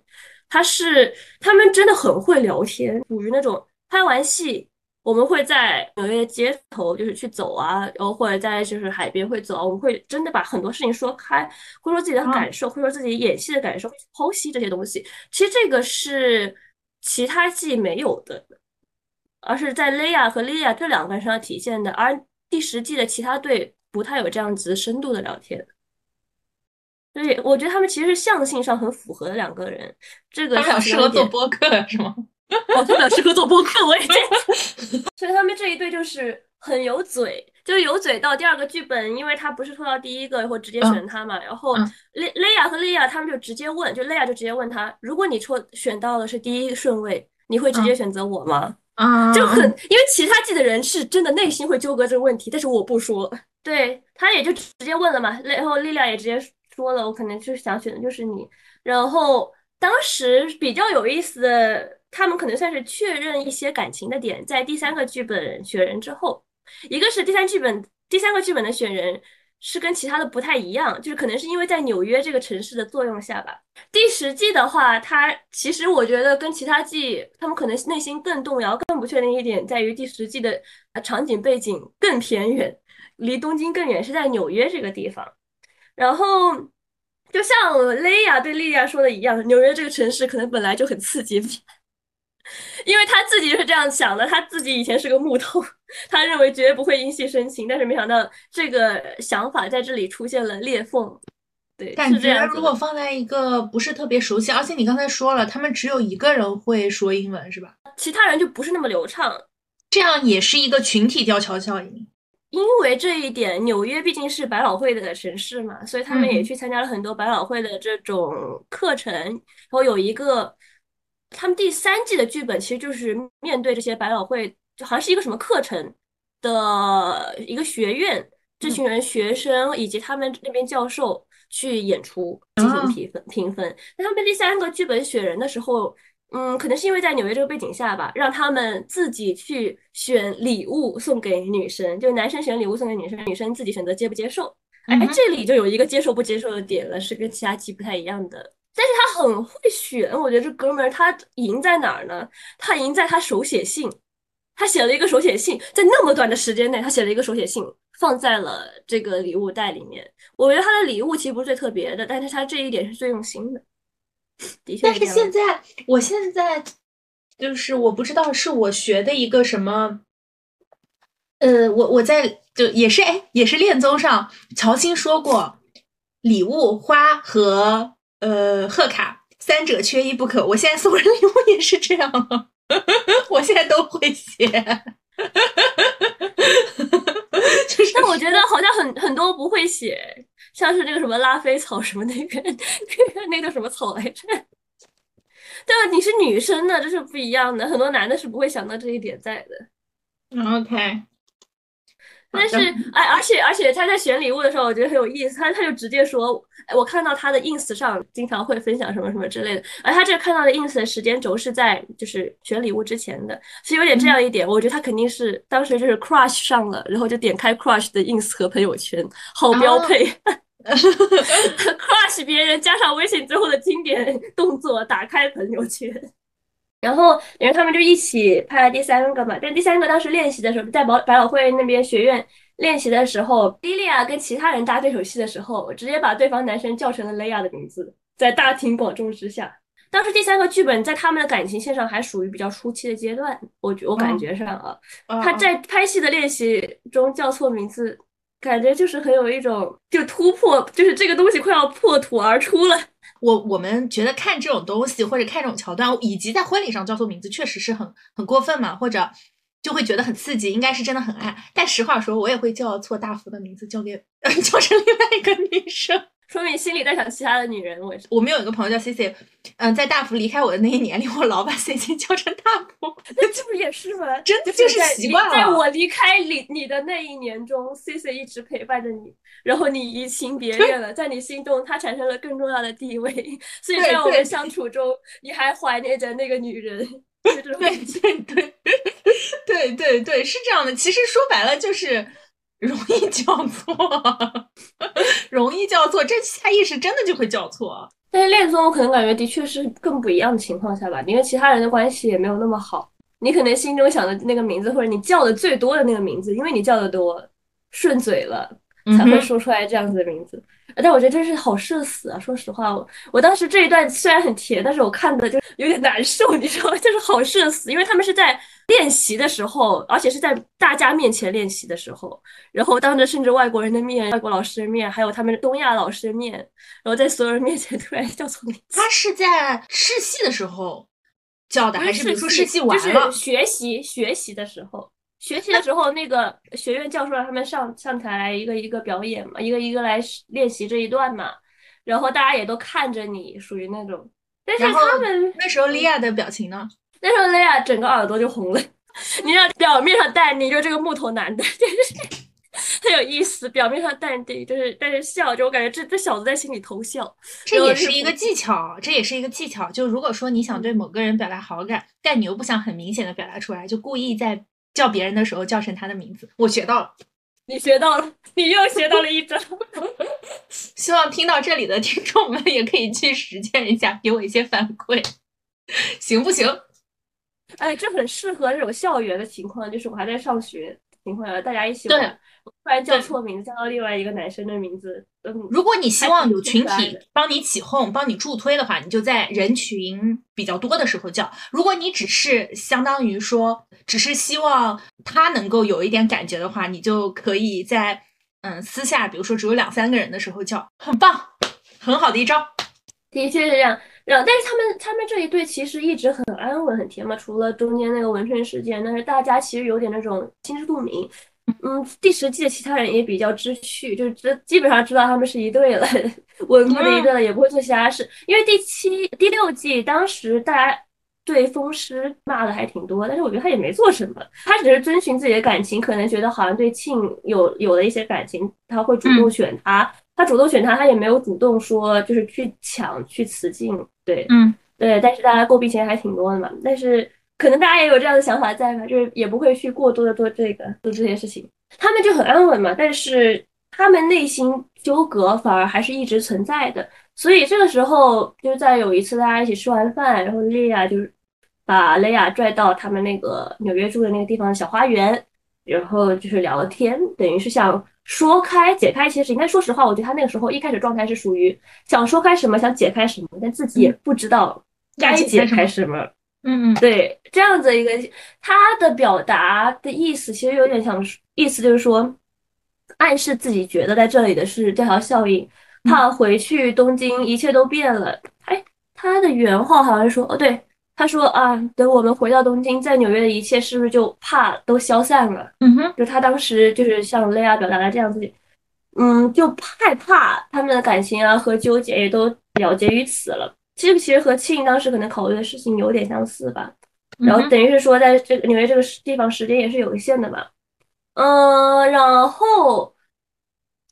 他是他们真的很会聊天，属于那种拍完戏。我们会在纽约街头，就是去走啊，然后或者在就是海边会走，我们会真的把很多事情说开，会说自己的感受，会说自己演戏的感受，剖析这些东西。其实这个是其他戏没有的，而是在雷亚和莉亚这两个人身上体现的。而第十季的其他队不太有这样子深度的聊天，所以我觉得他们其实是象性上很符合的两个人。这个他适合做播客是吗？哦，他俩适合做播客，我也觉得。所以他们这一对就是很有嘴，就是有嘴到第二个剧本，因为他不是拖到第一个，然后直接选他嘛。然后雷雷亚和莉亚他们就直接问，就雷亚就直接问他，如果你抽选到的是第一顺位，你会直接选择我吗？啊，就很因为其他季的人是真的内心会纠葛这个问题，但是我不说。对他也就直接问了嘛，然后力量也直接说了，我可能就是想选的就是你。然后当时比较有意思的。他们可能算是确认一些感情的点，在第三个剧本选人之后，一个是第三剧本第三个剧本的选人是跟其他的不太一样，就是可能是因为在纽约这个城市的作用下吧。第十季的话，它其实我觉得跟其他季他们可能内心更动摇、更不确定一点，在于第十季的场景背景更偏远，离东京更远，是在纽约这个地方。然后就像雷亚对莉亚说的一样，纽约这个城市可能本来就很刺激。因为他自己就是这样想的，他自己以前是个木头，他认为绝对不会因戏生情，但是没想到这个想法在这里出现了裂缝。对，感觉如果放在一个不是特别熟悉，而且你刚才说了，他们只有一个人会说英文，是吧？其他人就不是那么流畅，这样也是一个群体吊桥效应。因为这一点，纽约毕竟是百老汇的城市嘛，所以他们也去参加了很多百老汇的这种课程，然后有一个。他们第三季的剧本其实就是面对这些百老汇，就好像是一个什么课程的一个学院，这群人学生以及他们那边教授去演出进行评分评分。那他们第三个剧本选人的时候，嗯，可能是因为在纽约这个背景下吧，让他们自己去选礼物送给女生，就男生选礼物送给女生，女生自己选择接不接受。哎，这里就有一个接受不接受的点了，是跟其他季不太一样的。但是他很会选，我觉得这哥们儿他赢在哪儿呢？他赢在他手写信，他写了一个手写信，在那么短的时间内，他写了一个手写信，放在了这个礼物袋里面。我觉得他的礼物其实不是最特别的，但是他这一点是最用心的。的确。但是现在，我现在就是我不知道是我学的一个什么，呃，我我在就也是哎，也是恋综上，乔欣说过，礼物花和。呃，贺卡三者缺一不可。我现在送人礼物也是这样，我现在都会写。但我觉得好像很很多不会写，像是那个什么拉菲草什么那个那个那个什么草来着？对啊，你是女生呢，这是不一样的。很多男的是不会想到这一点在的。OK。但是，哎，而且而且他在选礼物的时候，我觉得很有意思。他他就直接说，哎，我看到他的 ins 上经常会分享什么什么之类的。而他这看到的 ins 的时间轴是在就是选礼物之前的，是有点这样一点。我觉得他肯定是当时就是 crush 上了，然后就点开 crush 的 ins 和朋友圈，好标配。crush 别人加上微信之后的经典动作，打开朋友圈。然后，然后他们就一起拍了第三个嘛。但第三个当时练习的时候，在百百老汇那边学院练习的时候，莉莉娅跟其他人搭对手戏的时候，直接把对方男生叫成了雷亚的名字，在大庭广众之下。当时第三个剧本在他们的感情线上还属于比较初期的阶段，我我感觉上啊，他在拍戏的练习中叫错名字，感觉就是很有一种就突破，就是这个东西快要破土而出了。我我们觉得看这种东西或者看这种桥段，以及在婚礼上叫错名字，确实是很很过分嘛，或者就会觉得很刺激，应该是真的很爱。但实话说，我也会叫错大福的名字，叫给 叫成另外一个女生。说明心里在想其他的女人。我我们有一个朋友叫 C C，嗯，在大福离开我的那一年里，我老把 C C 叫成大福，那这不也是吗？真的就是习惯了。在我离开你你的那一年中，C C 一直陪伴着你，然后你移情别恋了，在你心中他产生了更重要的地位，所以在我们相处中，你还怀念着那个女人。对对对 对对对，是这样的。其实说白了就是。容易叫错，容易叫错，这下意识真的就会叫错。但是恋综，我可能感觉的确是更不一样的情况下吧，因为其他人的关系也没有那么好，你可能心中想的那个名字，或者你叫的最多的那个名字，因为你叫的多，顺嘴了，才会说出来这样子的名字。但我觉得真是好社死啊！说实话，我我当时这一段虽然很甜，但是我看的就有点难受，你知道吗？就是好社死，因为他们是在练习的时候，而且是在大家面前练习的时候，然后当着甚至外国人的面、外国老师的面，还有他们东亚老师的面，然后在所有人面前突然叫错名字。他是在试戏的时候叫的，还是比如说试戏完了？就是学习学习的时候。学习的时候，那个学院教授让他们上上台一个一个表演嘛，一个一个来练习这一段嘛，然后大家也都看着你，属于那种。但是他们那时候莉亚的表情呢？那时候莉亚整个耳朵就红了。你要表面上淡定，就这个木头男的，就是很有意思。表面上淡定，就是但是笑，就我感觉这这小子在心里偷笑。这也是一个技巧，这也是一个技巧。就如果说你想对某个人表达好感，但你又不想很明显的表达出来，就故意在。叫别人的时候叫成他的名字，我学到了，你学到了，你又学到了一招。希望听到这里的听众们也可以去实践一下，给我一些反馈，行不行？哎，这很适合这种校园的情况，就是我还在上学情况下，大家一起玩。突然叫错名字，叫到另外一个男生的名字。嗯，如果你希望有群体帮你起哄、帮你助推的话，你就在人群比较多的时候叫。如果你只是相当于说，只是希望他能够有一点感觉的话，你就可以在嗯私下，比如说只有两三个人的时候叫，很棒，很好的一招。的确是这样。然后，但是他们他们这一对其实一直很安稳、很甜嘛，除了中间那个文春事件，但是大家其实有点那种心知肚明。嗯，第十季的其他人也比较知趣，就是知基本上知道他们是一对了，稳固的一对了，也不会做其他事。因为第七、第六季当时大家对风湿骂的还挺多，但是我觉得他也没做什么，他只是遵循自己的感情，可能觉得好像对庆有有了一些感情，他会主动选他，他主动选他，他也没有主动说就是去抢去辞敬，对，嗯，对，但是大家诟病其实还挺多的嘛，但是。可能大家也有这样的想法在吧，就是也不会去过多的做这个做这些事情，他们就很安稳嘛。但是他们内心纠葛反而还是一直存在的。所以这个时候，就在有一次大家一起吃完饭，然后莉亚就是把雷亚拽到他们那个纽约住的那个地方的小花园，然后就是聊天，等于是想说开解开一些事情。但说实话，我觉得他那个时候一开始状态是属于想说开什么，想解开什么，但自己也不知道该解开什么。嗯嗯，对，这样子一个他的表达的意思，其实有点像意思就是说，暗示自己觉得在这里的是这条效应，怕回去东京一切都变了。哎，他的原话好像说，哦，对，他说啊，等我们回到东京，在纽约的一切是不是就怕都消散了？嗯哼，就他当时就是像雷亚表达的这样子，嗯，就害怕他们的感情啊和纠结也都了结于此了。其实其实和庆当时可能考虑的事情有点相似吧，然后等于是说在这个纽约这个地方时间也是有限的嘛，嗯，然后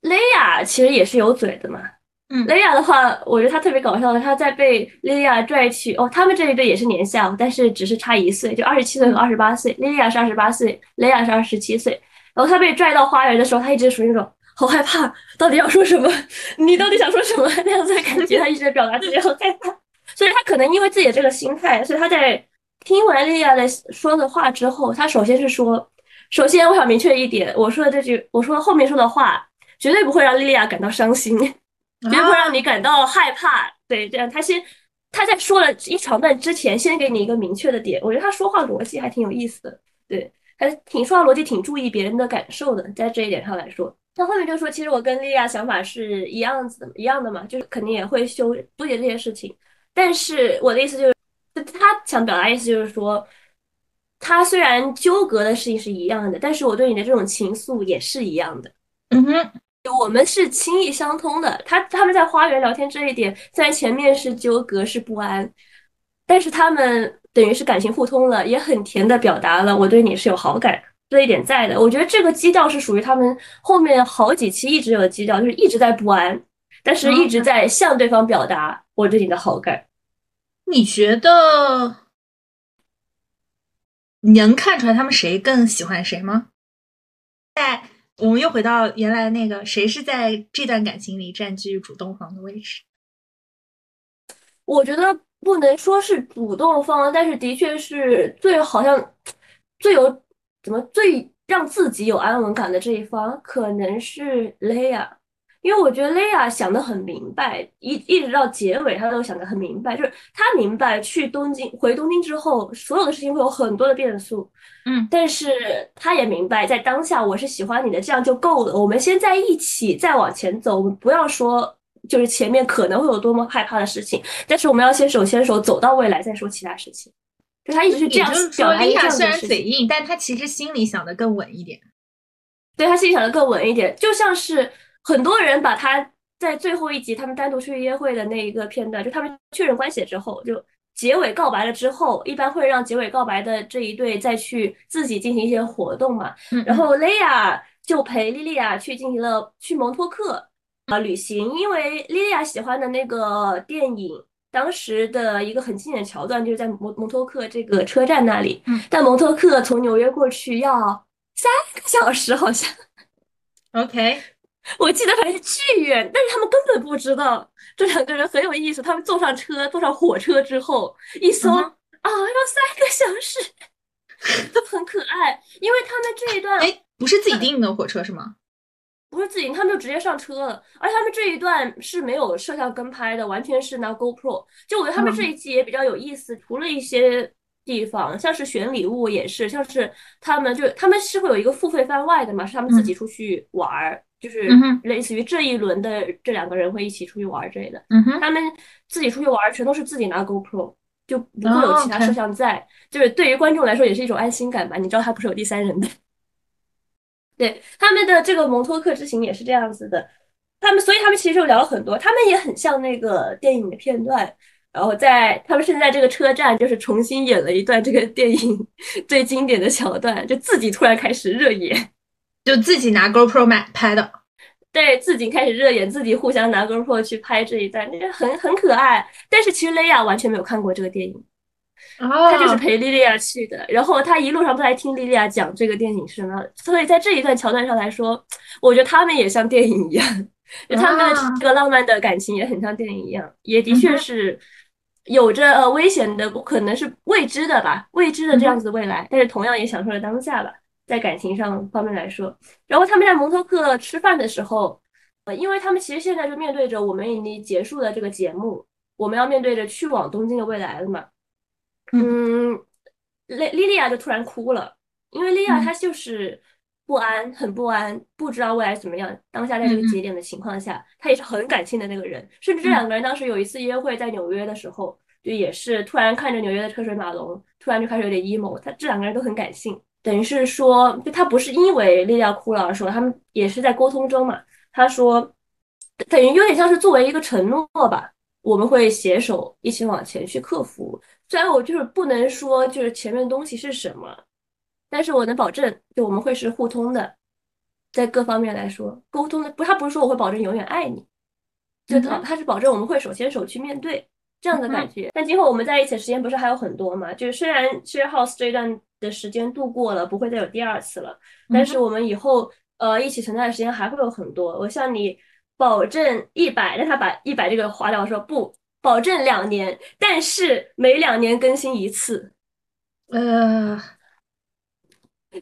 雷亚其实也是有嘴的嘛，嗯，雷亚的话，我觉得他特别搞笑的，他在被莉亚拽去，哦，他们这一对也是年下，但是只是差一岁，就二十七岁和二十八岁，莉亚是二十八岁，雷亚是二十七岁，然后他被拽到花园的时候，他一直属于那种。好害怕，到底要说什么？你到底想说什么？那样子的感觉，他一直在表达自己好害怕，所以他可能因为自己的这个心态，所以他在听完莉莉娅的说的话之后，他首先是说，首先我想明确一点，我说的这句，我说后面说的话，绝对不会让莉莉娅感到伤心，绝对不会让你感到害怕。对，这样他先他在说了一长段之前，先给你一个明确的点，我觉得他说话逻辑还挺有意思的，对，还挺说话逻辑挺注意别人的感受的，在这一点上来说。他后面就说，其实我跟莉亚想法是一样子的，一样的嘛，就是肯定也会修纠结这些事情。但是我的意思就是，他想表达意思就是说，他虽然纠葛的事情是一样的，但是我对你的这种情愫也是一样的。嗯哼，我们是情意相通的。他他们在花园聊天这一点，虽然前面是纠葛是不安，但是他们等于是感情互通了，也很甜的表达了我对你是有好感。这一点在的，我觉得这个基调是属于他们后面好几期一直有的基调，就是一直在不安，但是一直在向对方表达我对你的好感。你觉得你能看出来他们谁更喜欢谁吗？在我们又回到原来那个，谁是在这段感情里占据主动方的位置？我觉得不能说是主动方，但是的确是最好像最有。怎么最让自己有安稳感的这一方可能是雷亚，因为我觉得雷亚想的很明白，一一直到结尾他都想的很明白，就是他明白去东京回东京之后，所有的事情会有很多的变数，嗯，但是他也明白在当下我是喜欢你的，这样就够了。我们先在一起再往前走，我们不要说就是前面可能会有多么害怕的事情，但是我们要先手牵手走到未来再说其他事情。就他一直是这样表达一样虽然嘴硬，但他其实心里想的更稳一点。对他心里想的更稳一点，就像是很多人把他在最后一集他们单独去约会的那一个片段，就他们确认关系之后，就结尾告白了之后，一般会让结尾告白的这一对再去自己进行一些活动嘛。然后雷亚就陪莉莉娅去进行了去蒙托克啊旅行，因为莉莉娅喜欢的那个电影。当时的一个很经典的桥段就是在蒙蒙托克这个车站那里，但蒙托克从纽约过去要三个小时，好像。OK，我记得反正是巨远，但是他们根本不知道这两个人很有意思。他们坐上车，坐上火车之后一搜啊，要三个小时，都很可爱。因为他们这一段哎，不是自己订的火车是吗？不是自己，他们就直接上车了，而且他们这一段是没有摄像跟拍的，完全是拿 GoPro。就我觉得他们这一期也比较有意思，除了一些地方，像是选礼物也是，像是他们就他们是会有一个付费番外的嘛，是他们自己出去玩儿，就是类似于这一轮的这两个人会一起出去玩之类的。他们自己出去玩全都是自己拿 GoPro，就不会有其他摄像在，就是对于观众来说也是一种安心感吧，你知道他不是有第三人的。对他们的这个蒙托克之行也是这样子的，他们所以他们其实就聊了很多，他们也很像那个电影的片段，然后在他们甚至在这个车站就是重新演了一段这个电影最经典的桥段，就自己突然开始热演，就自己拿 GoPro 买拍的，对自己开始热演，自己互相拿 GoPro 去拍这一段，那个很很可爱，但是其实雷亚完全没有看过这个电影。他就是陪莉莉亚去的，然后他一路上都在听莉莉亚讲这个电影是什么，所以在这一段桥段上来说，我觉得他们也像电影一样，就他们的这个浪漫的感情也很像电影一样，也的确是有着呃危险的，可能是未知的吧，未知的这样子的未来，但是同样也享受了当下吧，在感情上方面来说，然后他们在蒙托克吃饭的时候，呃，因为他们其实现在就面对着我们已经结束了这个节目，我们要面对着去往东京的未来了嘛。嗯，莉莉莉娅就突然哭了，因为莉亚她就是不安，很不安，不知道未来怎么样。当下在这个节点的情况下，她也是很感性的那个人。甚至这两个人当时有一次约会在纽约的时候，就也是突然看着纽约的车水马龙，突然就开始有点 emo。他这两个人都很感性，等于是说，就他不是因为莉莉娅哭了而说，他们也是在沟通中嘛。他说，等于有点像是作为一个承诺吧，我们会携手一起往前去克服。虽然我就是不能说就是前面东西是什么，但是我能保证，就我们会是互通的，在各方面来说沟通的不，他不是说我会保证永远爱你，就他他是保证我们会手牵手去面对这样的感觉。但今后我们在一起的时间不是还有很多嘛？就是虽然 share house 这一段的时间度过了，不会再有第二次了，但是我们以后呃一起存在的时间还会有很多。我向你保证一百，让他把一百这个划掉，说不。保证两年，但是每两年更新一次，呃，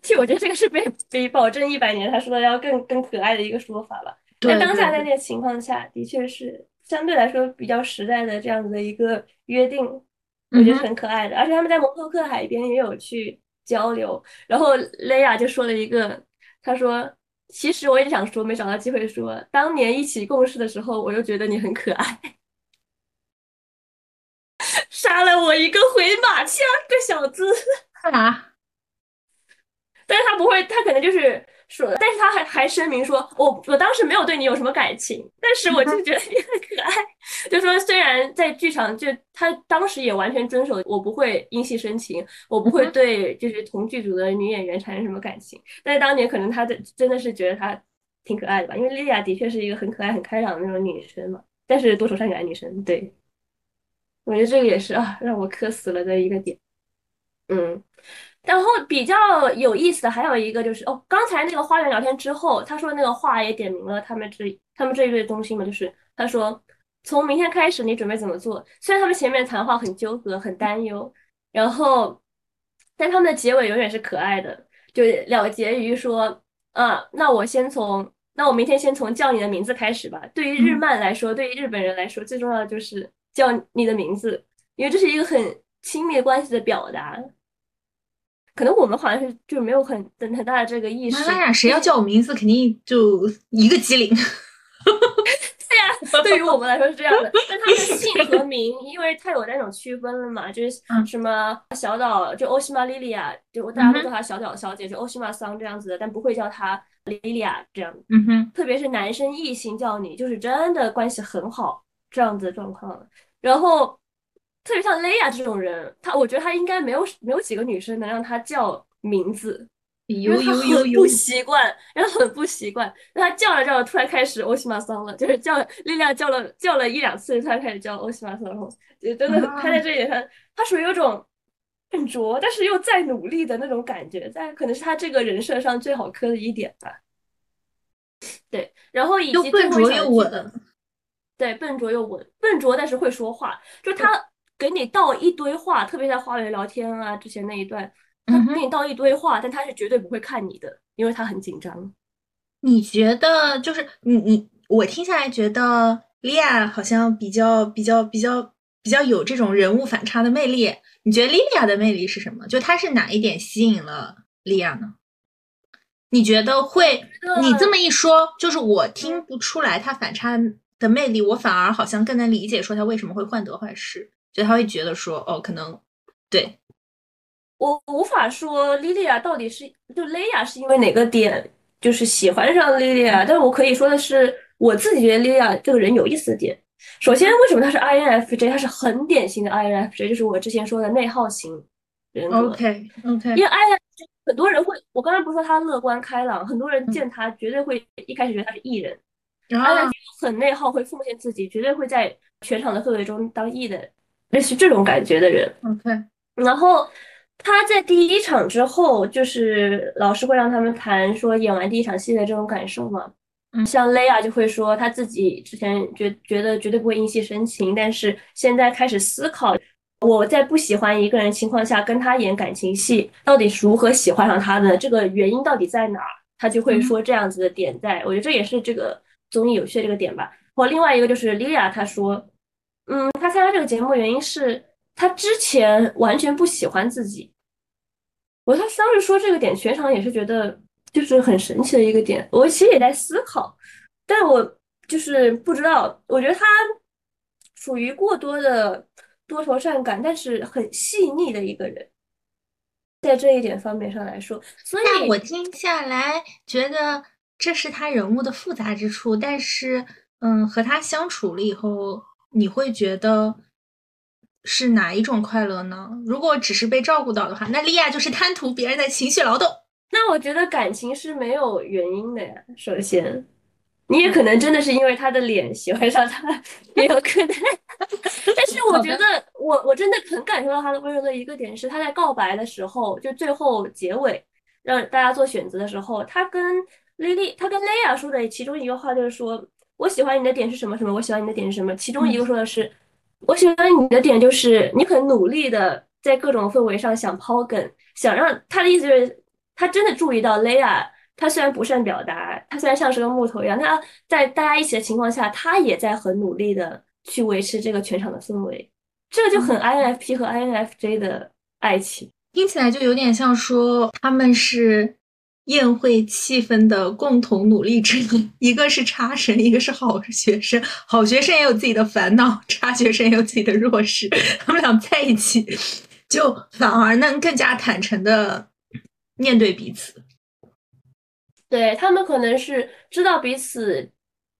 其实我觉得这个是比比保证一百年他说的要更更可爱的一个说法吧。在当下在那个情况下，的确是相对来说比较实在的这样子的一个约定，我觉得很可爱的。而且他们在蒙托克海边也有去交流，然后雷亚就说了一个，他说：“其实我也想说，没找到机会说，当年一起共事的时候，我就觉得你很可爱。” 杀了我一个回马枪，这小子。干嘛？但是他不会，他可能就是说，但是他还还声明说，我我当时没有对你有什么感情，但是我就 觉得你很可爱。就说虽然在剧场，就他当时也完全遵守，我不会因戏生情，我不会对就是同剧组的女演员产生什么感情，但是当年可能他的真的是觉得她挺可爱的吧，因为莉亚的确是一个很可爱、很开朗的那种女生嘛，但是多愁善感的女生，对，我觉得这个也是啊，让我磕死了的一个点，嗯。然后比较有意思的还有一个就是哦，刚才那个花园聊天之后，他说那个话也点明了他们这他们这一对中心嘛，就是他说从明天开始你准备怎么做？虽然他们前面谈话很纠葛很担忧，然后但他们的结尾永远是可爱的，就了结于说啊，那我先从那我明天先从叫你的名字开始吧。对于日漫来说，对于日本人来说，最重要的就是叫你的名字，因为这是一个很亲密关系的表达。可能我们好像是就没有很很很大的这个意识。妈呀，谁要叫我名字，肯定就一个机灵。对呀，对于我们来说是这样的。但他们的姓和名，因为他有那种区分了嘛，就是什么小岛，就欧西玛莉莉亚，就大家都叫她小岛小姐，就欧西玛桑这样子的，但不会叫她莉莉亚这样。嗯哼，特别是男生异性叫你，就是真的关系很好这样子的状况。然后。特别像雷亚这种人，他我觉得他应该没有没有几个女生能让他叫名字，因为他很不习惯，然后很不习惯。那他叫着叫着，突然开始欧西玛桑了，就是叫莉莉亚叫了叫了一两次，突然开始叫欧西玛桑，然后就真的他在这里他他属于有种笨拙，但是又在努力的那种感觉，在可能是他这个人设上最好磕的一点吧。对，然后以及笨拙又稳，对，笨拙又稳，笨拙但是会说话，就他。给你倒一堆话，特别在花园聊天啊，之前那一段，他给你倒一堆话，但他是绝对不会看你的，因为他很紧张。你觉得就是你你我听下来觉得莉亚好像比较比较比较比较有这种人物反差的魅力。你觉得莉莉亚的魅力是什么？就她是哪一点吸引了莉亚呢？你觉得会？你这么一说，就是我听不出来她反差的魅力，我反而好像更能理解说他为什么会患得患失。就他会觉得说，哦，可能对我无法说莉莉娅到底是就雷亚是因为哪个点就是喜欢上莉莉娅，但是我可以说的是，我自己觉得莉莉娅这个人有意思的点。首先，为什么她是 INFJ？她是很典型的 INFJ，就是我之前说的内耗型人格。OK OK，因为 INFJ 很多人会，我刚才不是说他乐观开朗，很多人见他绝对会一开始觉得他是艺人，然后很内耗，会奉献自己，绝对会在全场的氛围中当艺的。类似这种感觉的人，OK。然后他在第一场之后，就是老师会让他们谈说演完第一场戏的这种感受嘛。嗯，像雷亚就会说他自己之前觉觉得绝对不会因戏生情，但是现在开始思考，我在不喜欢一个人情况下跟他演感情戏，到底是如何喜欢上他的？这个原因到底在哪儿？他就会说这样子的点在，我觉得这也是这个综艺有趣的这个点吧。或另外一个就是莉亚，她说。嗯，他参加这个节目原因是他之前完全不喜欢自己。我他当时说这个点，全场也是觉得就是很神奇的一个点。我其实也在思考，但我就是不知道。我觉得他属于过多的多愁善感，但是很细腻的一个人，在这一点方面上来说。所以我听下来觉得这是他人物的复杂之处，但是嗯，和他相处了以后。你会觉得是哪一种快乐呢？如果只是被照顾到的话，那莉亚就是贪图别人的情绪劳动。那我觉得感情是没有原因的呀。首先，你也可能真的是因为他的脸喜欢上他，也有可能。但是我觉得，我我真的很感受到他的温柔的一个点是，他在告白的时候，就最后结尾让大家做选择的时候，他跟莉莉，他跟蕾亚说的其中一个话就是说。我喜欢你的点是什么？什么？我喜欢你的点是什么？其中一个说的是，我喜欢你的点就是你很努力的在各种氛围上想抛梗，想让他的意思就是他真的注意到雷亚，他虽然不善表达，他虽然像是个木头一样，他在大家一起的情况下，他也在很努力的去维持这个全场的氛围，这个就很 INFP 和 INFJ 的爱情，听起来就有点像说他们是。宴会气氛的共同努力之，一一个是差生，一个是好学生。好学生也有自己的烦恼，差学生也有自己的弱势。他们俩在一起，就反而能更加坦诚的面对彼此。对他们可能是知道彼此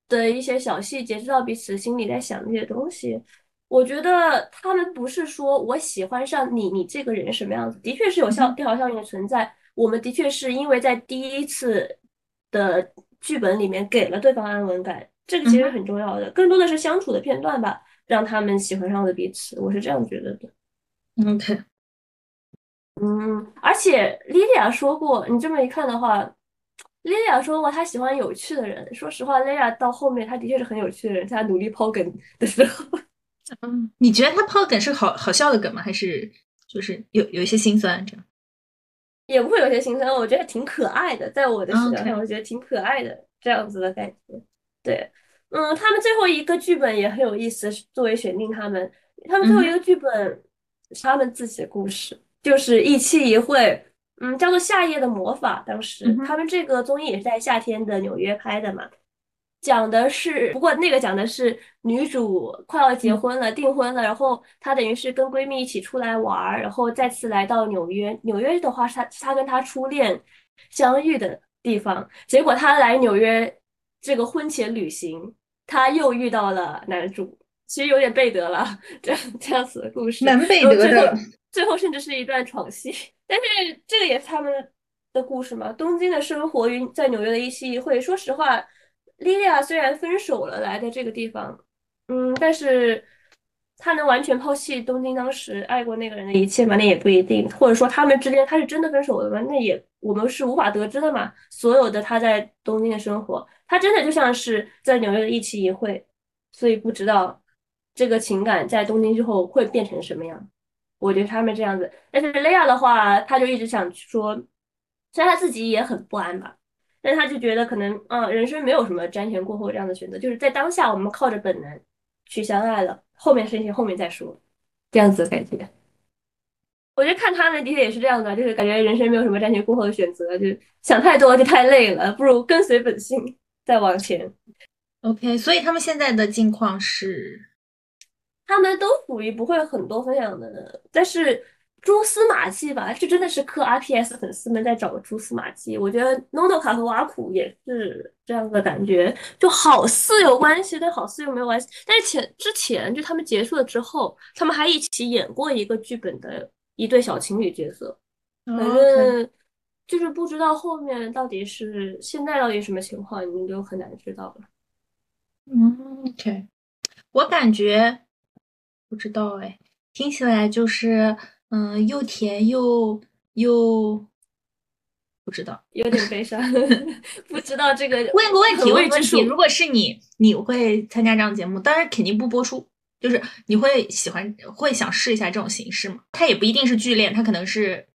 的一些小细节，知道彼此心里在想那些东西。我觉得他们不是说我喜欢上你，你这个人什么样子，的确是有效调效应的存在。我们的确是因为在第一次的剧本里面给了对方安稳感，这个其实很重要的。更多的是相处的片段吧，让他们喜欢上了彼此。我是这样觉得的。OK，嗯，而且莉莉娅说过，你这么一看的话，莉莉娅说过她喜欢有趣的人。说实话，莉莉娅到后面她的确是很有趣的人，在她努力抛梗的时候。嗯，你觉得她抛梗是好好笑的梗吗？还是就是有有一些心酸这样？也不会有些心酸，我觉得挺可爱的，在我的视角上，我觉得挺可爱的这样子的感觉。对，嗯，他们最后一个剧本也很有意思，作为选定他们，他们最后一个剧本是他们自己的故事，就是一期一会，嗯，叫做《夏夜的魔法》。当时他们这个综艺也是在夏天的纽约拍的嘛。讲的是，不过那个讲的是女主快要结婚了，订婚了，然后她等于是跟闺蜜一起出来玩儿，然后再次来到纽约。纽约的话是她她跟她初恋相遇的地方。结果她来纽约这个婚前旅行，她又遇到了男主，其实有点背德了，这样这样子的故事。蛮背德的。最后甚至是一段床戏，但是这个也是他们的故事嘛。东京的生活与在纽约的一期一会，说实话。莉莉娅虽然分手了，来的这个地方，嗯，但是她能完全抛弃东京当时爱过那个人的一切吗？那也不一定。或者说他们之间他是真的分手了吗？那也我们是无法得知的嘛。所有的他在东京的生活，他真的就像是在纽约的一期一会，所以不知道这个情感在东京之后会变成什么样。我觉得他们这样子，但是莉亚的话，他就一直想说，虽然他自己也很不安吧。但他就觉得可能，嗯，人生没有什么瞻前顾后这样的选择，就是在当下，我们靠着本能去相爱了，后面事情后面再说，这样子的感觉。我觉得看他们的确也是这样的，就是感觉人生没有什么瞻前顾后的选择，就想太多就太累了，不如跟随本性再往前。OK，所以他们现在的境况是，他们都属于不会很多分享的，但是。蛛丝马迹吧，这真的是磕 RPS 粉丝们在找蛛丝马迹。我觉得 NONO 卡和瓦库也是这样的感觉，就好似有关系，但好似又没有关系。但是前之前就他们结束了之后，他们还一起演过一个剧本的一对小情侣角色。反正就是不知道后面到底是现在到底什么情况，你们就很难知道了。嗯，OK，我感觉不知道哎，听起来就是。嗯，又甜又又不知道，有点悲伤，不知道这个。问个问题，问个问题，如果是你，你会参加这样节目？当然肯定不播出，就是你会喜欢，会想试一下这种形式吗？它也不一定是剧恋，它可能是，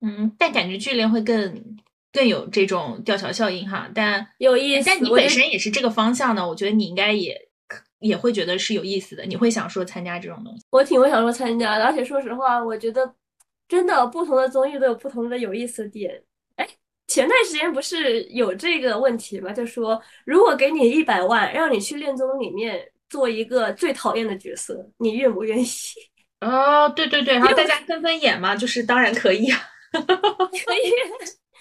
嗯，但感觉剧恋会更更有这种吊桥效应哈。但有意思，但你本身也是这个方向的，我觉得你应该也。也会觉得是有意思的，你会想说参加这种东西？我挺会想说参加的，而且说实话，我觉得真的不同的综艺都有不同的有意思的点。哎，前段时间不是有这个问题吗？就说如果给你一百万，让你去恋综里面做一个最讨厌的角色，你愿不愿意？哦，对对对，然后大家纷纷演嘛，就是当然可以啊，可以。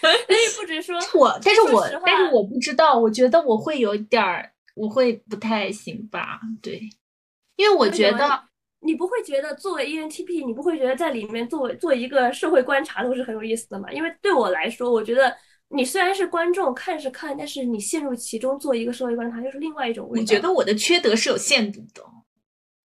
但是不止说我，但是我但是我不知道，我觉得我会有点儿。我会不太行吧？对，因为我觉得你不会觉得作为 ENTP，你不会觉得在里面做做一个社会观察都是很有意思的嘛？因为对我来说，我觉得你虽然是观众看是看，但是你陷入其中做一个社会观察又是另外一种味道。我觉得我的缺德是有限度的，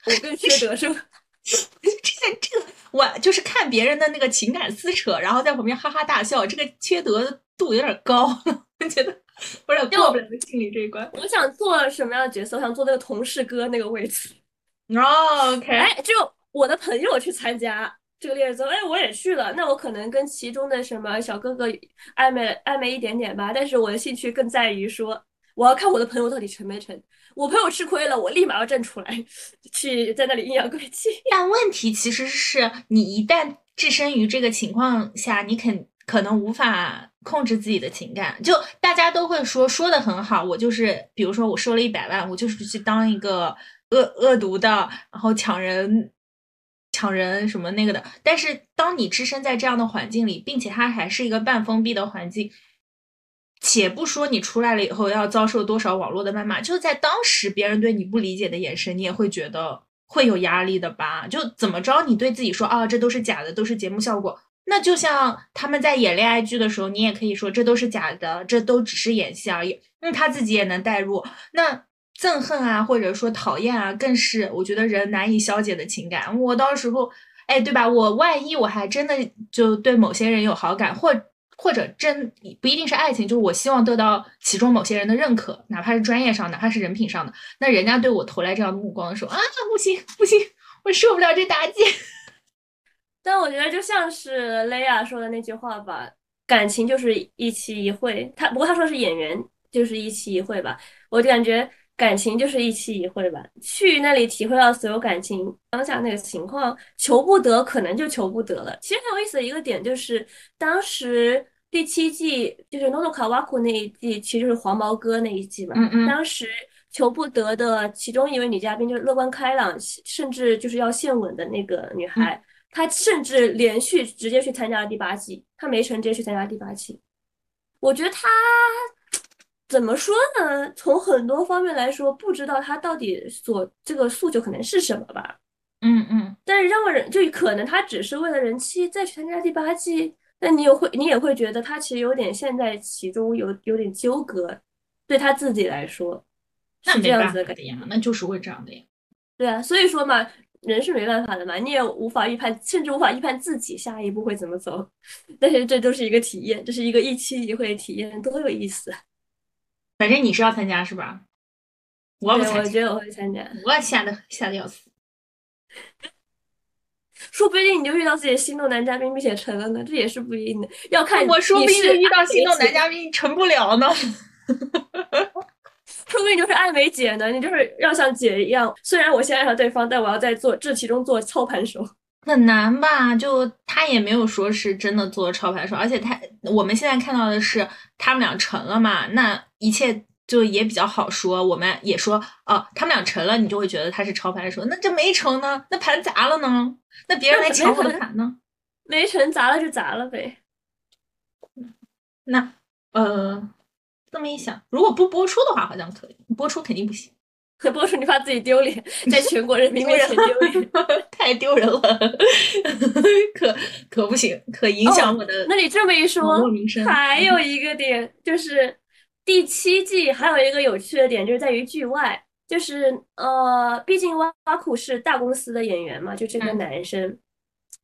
我更缺德是吧？这个这个我就是看别人的那个情感撕扯，然后在旁边哈哈大笑，这个缺德度有点高，我觉得。有点过不了心理这一关。我想做什么样的角色？我想做那个同事哥那个位置。哦，OK。哎，就我的朋友去参加，这个恋综，哎，我也去了，那我可能跟其中的什么小哥哥暧昧暧昧一点点吧，但是我的兴趣更在于说，我要看我的朋友到底成没成。我朋友吃亏了，我立马要站出来，去在那里阴阳怪气。但问题其实是你一旦置身于这个情况下，你肯可能无法控制自己的情感。就大家都会说说的很好，我就是比如说我收了一百万，我就是去当一个恶恶毒的，然后抢人抢人什么那个的。但是当你置身在这样的环境里，并且它还是一个半封闭的环境。且不说你出来了以后要遭受多少网络的谩骂，就在当时别人对你不理解的眼神，你也会觉得会有压力的吧？就怎么着，你对自己说啊，这都是假的，都是节目效果。那就像他们在演恋爱剧的时候，你也可以说这都是假的，这都只是演戏而已。那他自己也能代入。那憎恨啊，或者说讨厌啊，更是我觉得人难以消解的情感。我到时候，哎，对吧？我万一我还真的就对某些人有好感，或。或者真不一定是爱情，就是我希望得到其中某些人的认可，哪怕是专业上，哪怕是人品上的。那人家对我投来这样的目光的时候啊，不行不行，我受不了这打击。但我觉得就像是雷亚说的那句话吧，感情就是一期一会。他不过他说是演员，就是一期一会吧。我就感觉感情就是一期一会吧，去那里体会到所有感情当下那个情况，求不得可能就求不得了。其实很有意思的一个点就是当时。第七季就是《诺诺卡瓦库》那一季，其实就是黄毛哥那一季嘛。嗯嗯。当时求不得的其中一位女嘉宾就是乐观开朗，甚至就是要献吻的那个女孩，她甚至连续直接去参加了第八季，他没成直接去参加第八季。我觉得他怎么说呢？从很多方面来说，不知道他到底所这个诉求可能是什么吧。嗯嗯。但是让人就可能他只是为了人气再去参加第八季。那你也会，你也会觉得他其实有点陷在其中，有有点纠葛，对他自己来说是这样子的呀，那就是会这样的呀。对啊，所以说嘛，人是没办法的嘛，你也无法预判，甚至无法预判自己下一步会怎么走。但是这都是一个体验，这是一个一期一会体验，多有意思。反正你是要参加是吧？我不参加，我觉得我会参加，我吓得吓得要死。说不定你就遇到自己心动男嘉宾并且成了呢，这也是不一定的。要看我说不定就遇到心动男嘉宾成不了呢，说不定就是爱美姐呢。你就是要像姐一样，虽然我先爱上对方，但我要在做这其中做操盘手，很难吧？就他也没有说是真的做操盘手，而且他我们现在看到的是他们俩成了嘛，那一切。就也比较好说，我们也说哦，他们俩成了，你就会觉得他是操盘手。那这没成呢？那盘砸了呢？那别人来抢我的盘呢？没成，砸了就砸了呗。那呃，这么一想，如果不播出的话，好像可以。播出肯定不行，可播出你怕自己丢脸，在全国人民面前丢脸，太丢人了，可可不行，可影响我的。那你这么一说，还有一个点就是。第七季还有一个有趣的点，就是在于剧外，就是呃，毕竟挖苦是大公司的演员嘛，就这个男生，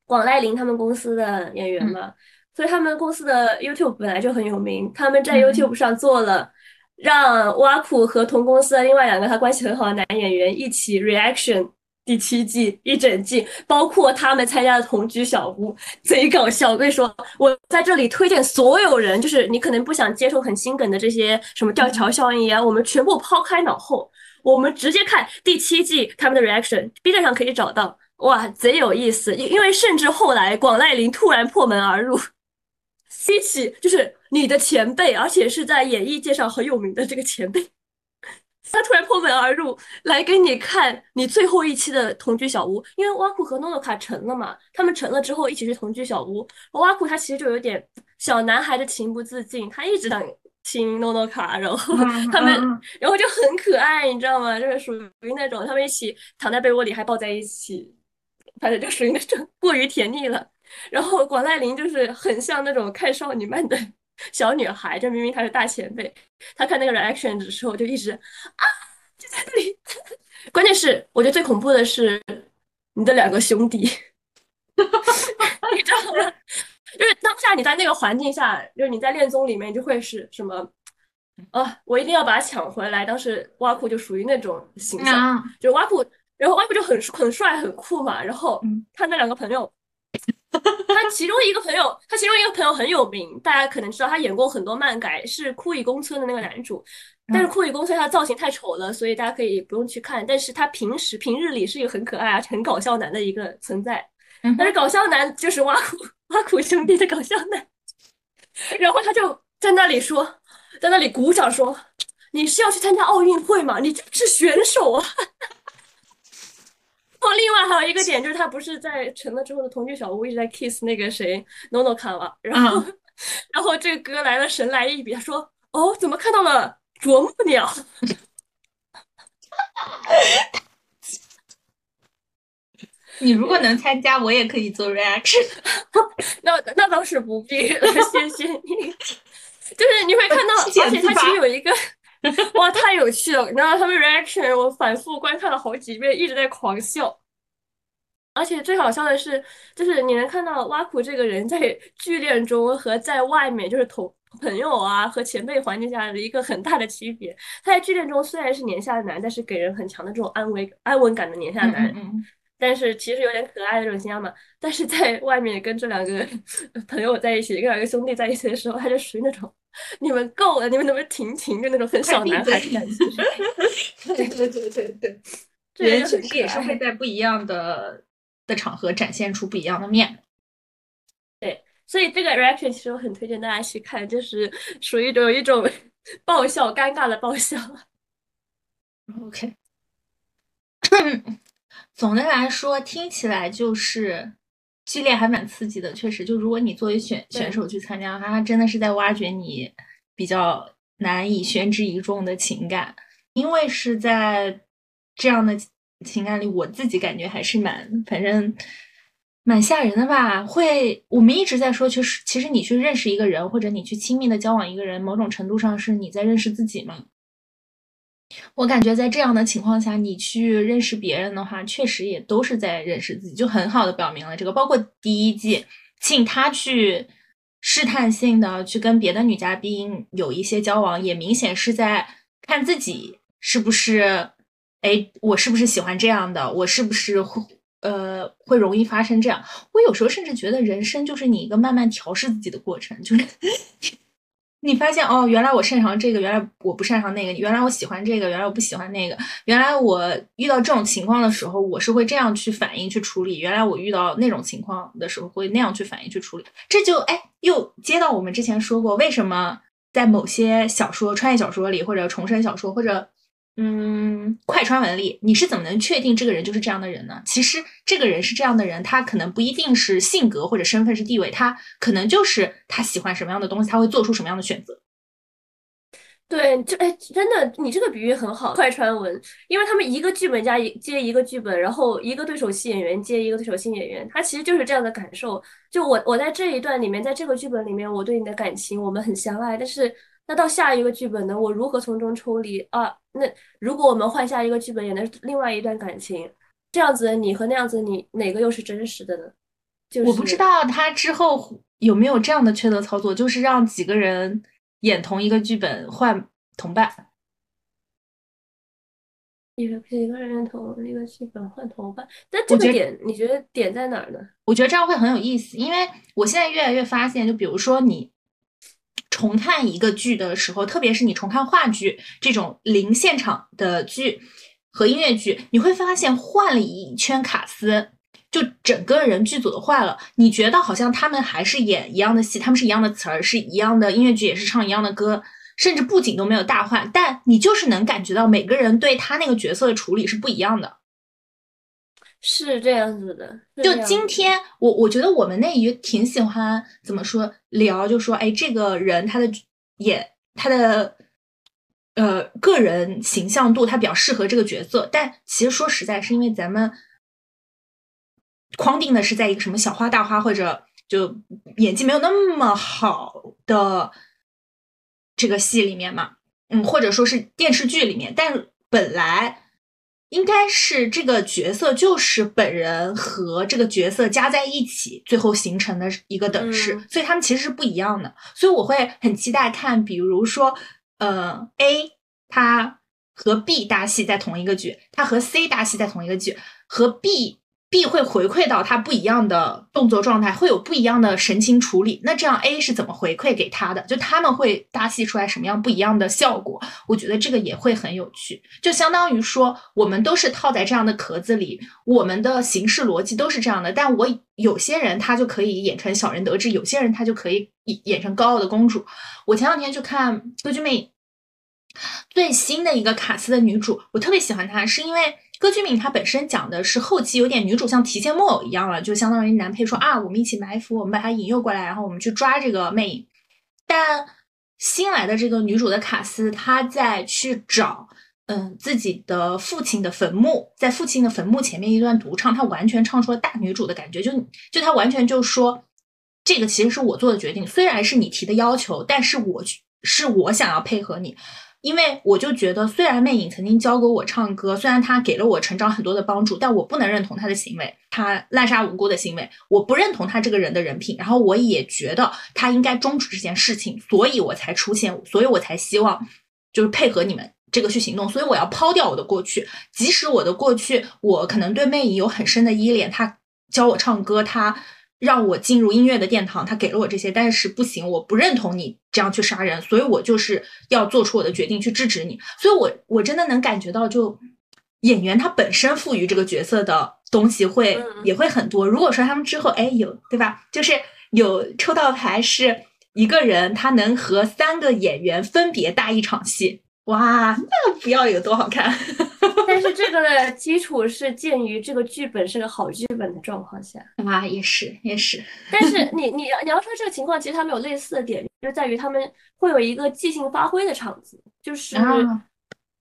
广濑铃他们公司的演员嘛，所以他们公司的 YouTube 本来就很有名，他们在 YouTube 上做了让挖苦和同公司的另外两个他关系很好的男演员一起 reaction。第七季一整季，包括他们参加的同居小屋，贼搞笑。我跟你说，我在这里推荐所有人，就是你可能不想接受很心梗的这些什么吊桥效应啊，我们全部抛开脑后，我们直接看第七季他们的 reaction，B 站上可以找到，哇，贼有意思。因因为甚至后来广濑铃突然破门而入，C 起就是你的前辈，而且是在演艺界上很有名的这个前辈。他突然破门而入，来给你看你最后一期的同居小屋，因为挖苦和诺诺卡成了嘛，他们成了之后一起去同居小屋。挖苦他其实就有点小男孩的情不自禁，他一直想亲诺诺卡，然后 他们，然后就很可爱，你知道吗？就是属于那种他们一起躺在被窝里还抱在一起，反正就属于那种过于甜腻了。然后广濑铃就是很像那种看少女漫的。小女孩，就明明她是大前辈，她看那个 reaction 的时候就一直啊，就在那里。关键是，我觉得最恐怖的是你的两个兄弟，你知道吗？就是当下你在那个环境下，就是你在恋综里面就会是什么啊？我一定要把他抢回来。当时挖苦就属于那种形象，就挖苦，然后挖苦就很很帅很酷嘛。然后他那两个朋友 他其中一个朋友，他其中一个朋友很有名，大家可能知道，他演过很多漫改，是酷艺公村的那个男主。但是酷艺公村他造型太丑了，所以大家可以不用去看。但是他平时平日里是一个很可爱啊、很搞笑男的一个存在。但是搞笑男就是挖苦挖苦兄弟的搞笑男，然后他就在那里说，在那里鼓掌说：“你是要去参加奥运会吗？你是选手啊！” 哦，另外还有一个点就是他不是在成了之后的同居小屋一直在 kiss 那个谁 NONO 卡嘛，然后 然后这个哥来了神来一笔，他说：“哦，怎么看到了啄木鸟？” 你如果能参加，我也可以做 reaction。那那倒是不必了，谢谢你。就是你会看到，而且他其实有一个，哇，太有趣了！然后他们 reaction 我反复观看了好几遍，一直在狂笑。而且最好笑的是，就是你能看到挖苦这个人在剧恋中和在外面，就是同朋友啊和前辈环境下的一个很大的区别。他在剧恋中虽然是年下男，但是给人很强的这种安慰、安稳感的年下男。但是其实有点可爱的这种形象嘛，但是在外面跟这两个 朋友在一起，跟两个兄弟在一起的时候，他就属于那种你们够了，你们能不能停停？就那种很小男孩的感觉。对对对对对，人确实也是会在不一样的的场合展现出不一样的面。对，所以这个 reaction 其实我很推荐大家去看，就是属于有一种爆笑、尴尬的爆笑。OK。总的来说，听起来就是剧烈还蛮刺激的。确实，就如果你作为选选手去参加的话，他真的是在挖掘你比较难以宣之于众的情感。因为是在这样的情感里，我自己感觉还是蛮，反正蛮吓人的吧。会，我们一直在说，就是其实你去认识一个人，或者你去亲密的交往一个人，某种程度上是你在认识自己嘛。我感觉在这样的情况下，你去认识别人的话，确实也都是在认识自己，就很好的表明了这个。包括第一季，请他去试探性的去跟别的女嘉宾有一些交往，也明显是在看自己是不是，哎，我是不是喜欢这样的？我是不是会呃会容易发生这样？我有时候甚至觉得人生就是你一个慢慢调试自己的过程，就是。你发现哦，原来我擅长这个，原来我不擅长那个；原来我喜欢这个，原来我不喜欢那个；原来我遇到这种情况的时候，我是会这样去反应去处理；原来我遇到那种情况的时候，会那样去反应去处理。这就哎，又接到我们之前说过，为什么在某些小说、穿越小说里，或者重生小说，或者。嗯，快穿文里，你是怎么能确定这个人就是这样的人呢？其实这个人是这样的人，他可能不一定是性格或者身份是地位，他可能就是他喜欢什么样的东西，他会做出什么样的选择。对，这哎，真的，你这个比喻很好。快穿文，因为他们一个剧本加一接一个剧本，然后一个对手戏演员接一个对手戏演员，他其实就是这样的感受。就我我在这一段里面，在这个剧本里面，我对你的感情，我们很相爱，但是。那到下一个剧本呢？我如何从中抽离啊？那如果我们换下一个剧本，演的是另外一段感情，这样子你和那样子你哪个又是真实的呢？就是我不知道他之后有没有这样的缺德操作，就是让几个人演同一个剧本换同伴。一个几个人同一个剧本换同伴，但这个点你觉得点在哪儿呢？我觉得这样会很有意思，因为我现在越来越发现，就比如说你。重看一个剧的时候，特别是你重看话剧这种零现场的剧和音乐剧，你会发现换了一圈卡司，就整个人剧组都换了。你觉得好像他们还是演一样的戏，他们是一样的词儿，是一样的音乐剧，也是唱一样的歌，甚至布景都没有大换，但你就是能感觉到每个人对他那个角色的处理是不一样的。是这样子的，就今天我我觉得我们那也挺喜欢怎么说聊，就说哎，这个人他的演他的呃个人形象度，他比较适合这个角色。但其实说实在，是因为咱们框定的是在一个什么小花大花或者就演技没有那么好的这个戏里面嘛，嗯，或者说是电视剧里面，但本来。应该是这个角色就是本人和这个角色加在一起，最后形成的一个等式，所以他们其实是不一样的。所以我会很期待看，比如说，呃，A 他和 B 搭戏在同一个剧，他和 C 搭戏在同一个剧，和 B B 会回馈到他不一样的动作状态，会有不一样的神情处理。那这样 A 是怎么回馈给他的？就他们会搭戏出来什么样不一样的效果？我觉得这个也会很有趣。就相当于说，我们都是套在这样的壳子里，我们的形式逻辑都是这样的。但我有些人他就可以演成小人得志，有些人他就可以演成高傲的公主。我前两天去看《歌剧魅影》最新的一个卡斯的女主，我特别喜欢她，是因为。歌剧名它本身讲的是后期有点女主像提线木偶一样了，就相当于男配说啊，我们一起埋伏，我们把他引诱过来，然后我们去抓这个魅影。但新来的这个女主的卡斯，她在去找嗯自己的父亲的坟墓，在父亲的坟墓前面一段独唱，她完全唱出了大女主的感觉，就就她完全就说这个其实是我做的决定，虽然是你提的要求，但是我是我想要配合你。因为我就觉得，虽然魅影曾经教过我唱歌，虽然他给了我成长很多的帮助，但我不能认同他的行为，他滥杀无辜的行为，我不认同他这个人的人品。然后我也觉得他应该终止这件事情，所以我才出现，所以我才希望就是配合你们这个去行动。所以我要抛掉我的过去，即使我的过去我可能对魅影有很深的依恋，他教我唱歌，他。让我进入音乐的殿堂，他给了我这些，但是不行，我不认同你这样去杀人，所以我就是要做出我的决定去制止你。所以，我我真的能感觉到，就演员他本身赋予这个角色的东西会也会很多。如果说他们之后哎有对吧，就是有抽到牌是一个人，他能和三个演员分别搭一场戏，哇，那不要有多好看。但是这个的基础是鉴于这个剧本是个好剧本的状况下啊，也是也是。但是你你你要说这个情况，其实他们有类似的点，就在于他们会有一个即兴发挥的场子，就是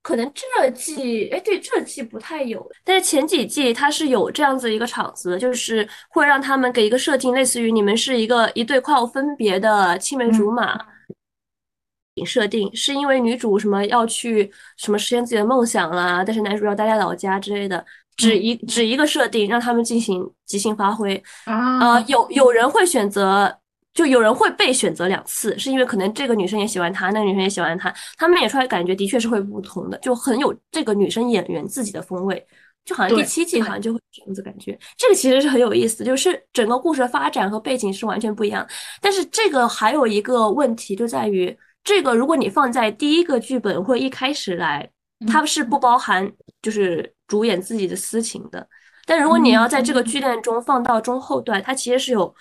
可能这季哎对这季不太有，但是前几季它是有这样子一个场子，就是会让他们给一个设定，类似于你们是一个一对快要分别的青梅竹马。设定是因为女主什么要去什么实现自己的梦想啦，但是男主要待在老家之类的，只一只一个设定让他们进行即兴发挥啊。有有人会选择，就有人会被选择两次，是因为可能这个女生也喜欢他，那个女生也喜欢他，他们演出来感觉的确是会不同的，就很有这个女生演员自己的风味，就好像第七季好像就会这样子感觉。这个其实是很有意思，就是整个故事的发展和背景是完全不一样。但是这个还有一个问题就在于。这个如果你放在第一个剧本或一开始来，它是不包含就是主演自己的私情的。但如果你要在这个剧恋中放到中后段，它其实是有